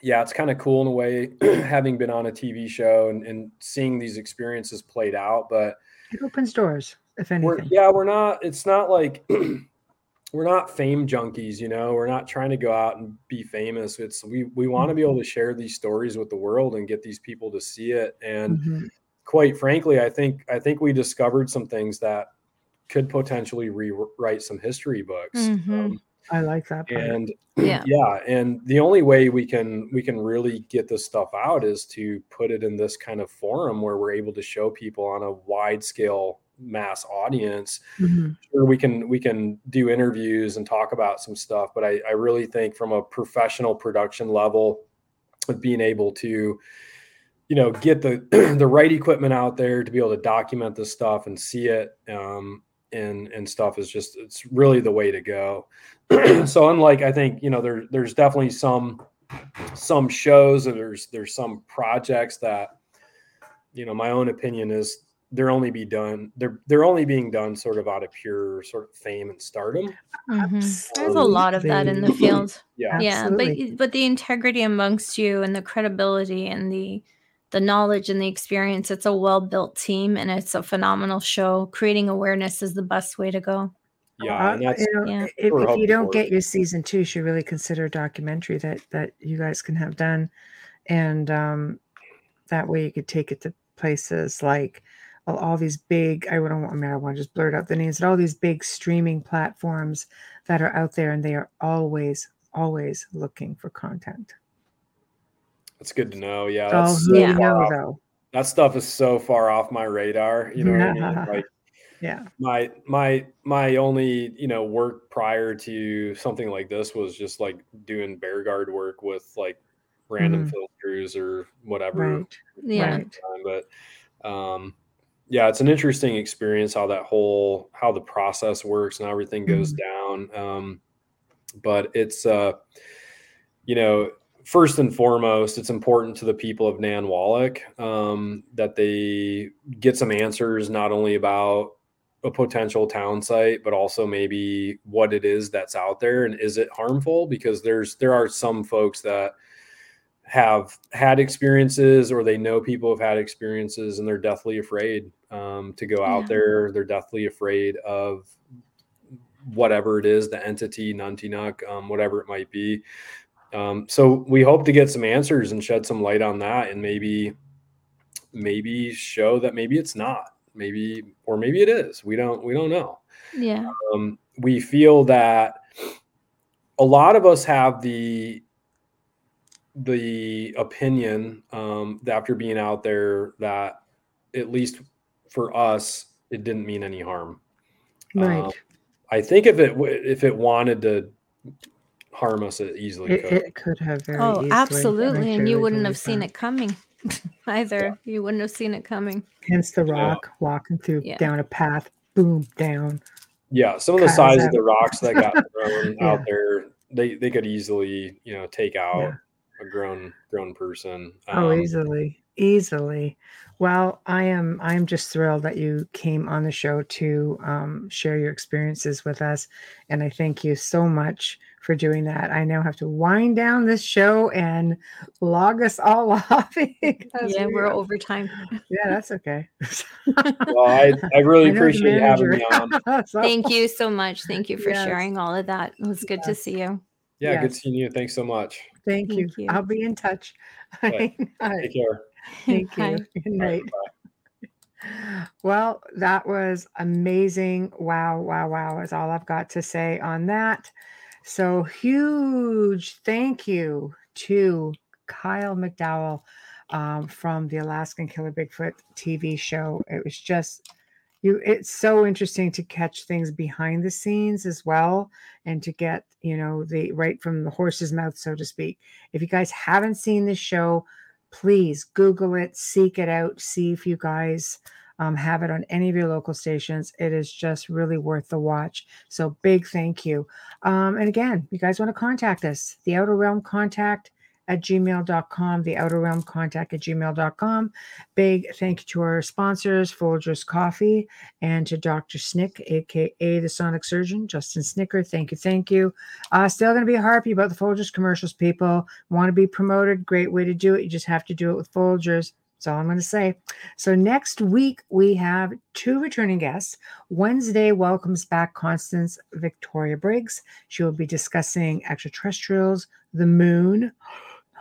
yeah, it's kind of cool in a way having been on a TV show and, and seeing these experiences played out, but It opens doors, if we're anything. yeah we're not it's not like we're not fame junkies you know we're not trying to go out and be famous it's we we want to be able to share these stories with the world and get these people to see it and Mhm. Quite frankly i think i think we discovered some things that could potentially rewrite some history books Mhm. um, I like that part. and Yeah. yeah and the only way we can we can really get this stuff out is to put it in this kind of forum where we're able to show people on a wide scale mass audience Mhm. sure we can we can do interviews and talk about some stuff but i i really think from a professional production level of being able to you know get the the right equipment out there to be able to document this stuff and see it um and and stuff is just it's really the way to go so unlike i think you know there there's definitely some some shows or there's there's some projects that you know my own opinion is they're only be done they're they're only being done sort of out of pure sort of fame and stardom Mhm. There's a lot of that in the field. yeah Yeah, but Absolutely. y- but the integrity amongst you and the credibility and the the knowledge and the experience, it's a well built team and it's a phenomenal show. Creating awareness is the best way to go. yeah Uh, and that's you know, yeah. if, if you don't get your season two, you should really consider a documentary that that you guys can have done, and um, that way you could take it to places like all, all these big. I don't want. I mean, I want to just blurt out the names, but all these big streaming platforms that are out there, and they are always always looking for content. That's good to know yeah Oh, that's who so Yeah. know though? that stuff is so far off my radar you know what i mean like Yeah. my my my only you know work prior to something like this was just like doing bear guard work with like random Mhm. film crews or whatever Right. Yeah. Time, but um yeah it's an interesting experience how that whole how the process works and how everything goes down um but it's uh you know first and foremost it's important to the people of Nanwalek um that they get some answers not only about a potential town site but also maybe what it is that's out there and is it harmful because there's there are some folks that have had experiences or they know people have had experiences and they're deathly afraid um, to go out Yeah. there. They're deathly afraid of whatever it is, the entity, Nantiinaq, um, whatever it might be. Um, so we hope to get some answers and shed some light on that and maybe, maybe show that maybe it's not maybe, or maybe it is. We don't, we don't know Yeah. um, we feel that a lot of us have the the opinion um, that after being out there that at least for us it didn't mean any harm Right. Um, i think if it if it wanted to harm us it easily it, could it could have very Oh, easily. absolutely. And you wouldn't have seen it coming either. You wouldn't have seen it coming. Hence the Yeah. rock walking through Yeah. down a path, boom, down. yeah some of the Kyle's size of the rocks that got thrown Yeah. out there they they could easily you know take out Yeah. a grown grown person Oh, Um, easily, easily. Well, I am. I am just thrilled that you came on the show to um, share your experiences with us, and I thank you so much for doing that. I now have to wind down this show and log us all off. Yeah, we we're over time. Yeah, that's okay. well i i really I appreciate you having me on So- Thank you so much. Thank you for Yes. sharing all of that. It was good to see you. Yeah, good seeing you. Thanks so much. Thank, you. Thank you. I'll be in touch. Okay. All right. Take care. Thank Bye. you. Good night. bye. Well, that was amazing. Wow, wow, wow, is all I've got to say on that. So, huge thank you to Kyle McDowell um, from the Alaskan Killer Bigfoot TV show. It was just you it's so interesting to catch things behind the scenes as well and to get you know the right from the horse's mouth so to speak if you guys haven't seen this show please google it seek it out see if you guys um, have it on any of your local stations. It is just really worth the watch. So big thank you. Um, and again you guys want to contact us the outer realm contact at gmail.com the outer realm contact at gmail.com big thank you to our sponsors folgers coffee and to dr snick aka the sonic surgeon justin snicker thank you thank you. Uh, still going to be harpy about the folgers commercials people. Want to be promoted great way to do it you just have to do it with folgers that's all I'm going to say. So next week we have two returning guests. Wednesday welcomes back Constance Victoria Briggs. She will be discussing extraterrestrials, the moon.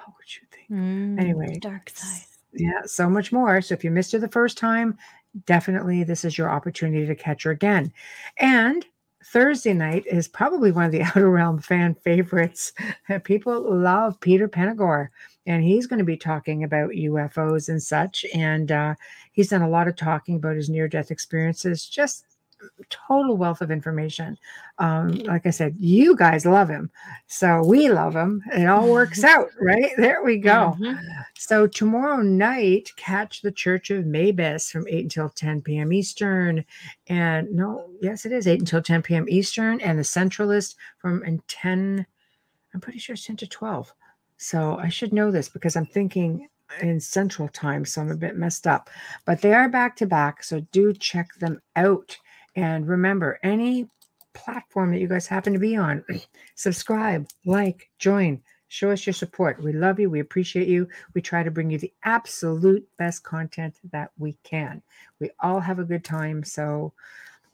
What would you think? Mm, Anyway, dark side. Yeah, so much more. So if you missed her the first time, definitely this is your opportunity to catch her again. And Thursday night is probably one of the Outer Realm fan favorites. People love Peter Penagore, and he's going to be talking about UFOs and such. And uh, he's done a lot of talking about his near death experiences. Just total wealth of information. Um, like I said, you guys love him, so we love him. It all works out, right? There we go. Mhm. So tomorrow night, catch the Church of Maybus from 8 until 10 p.m. Eastern. And no, yes, it is 8 until 10 p.m. Eastern. And the Centralist from and 10, I'm pretty sure it's 10 to 12. So I should know this because I'm thinking in Central Time, so I'm a bit messed up. But they are back to back, so do check them out. And remember, any platform that you guys happen to be on, subscribe, like, join, show us your support. We love you. We appreciate you. We try to bring you the absolute best content that we can. We all have a good time. So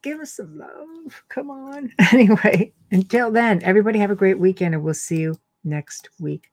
give us some love. Come on. Anyway, until then, everybody have a great weekend and we'll see you next week.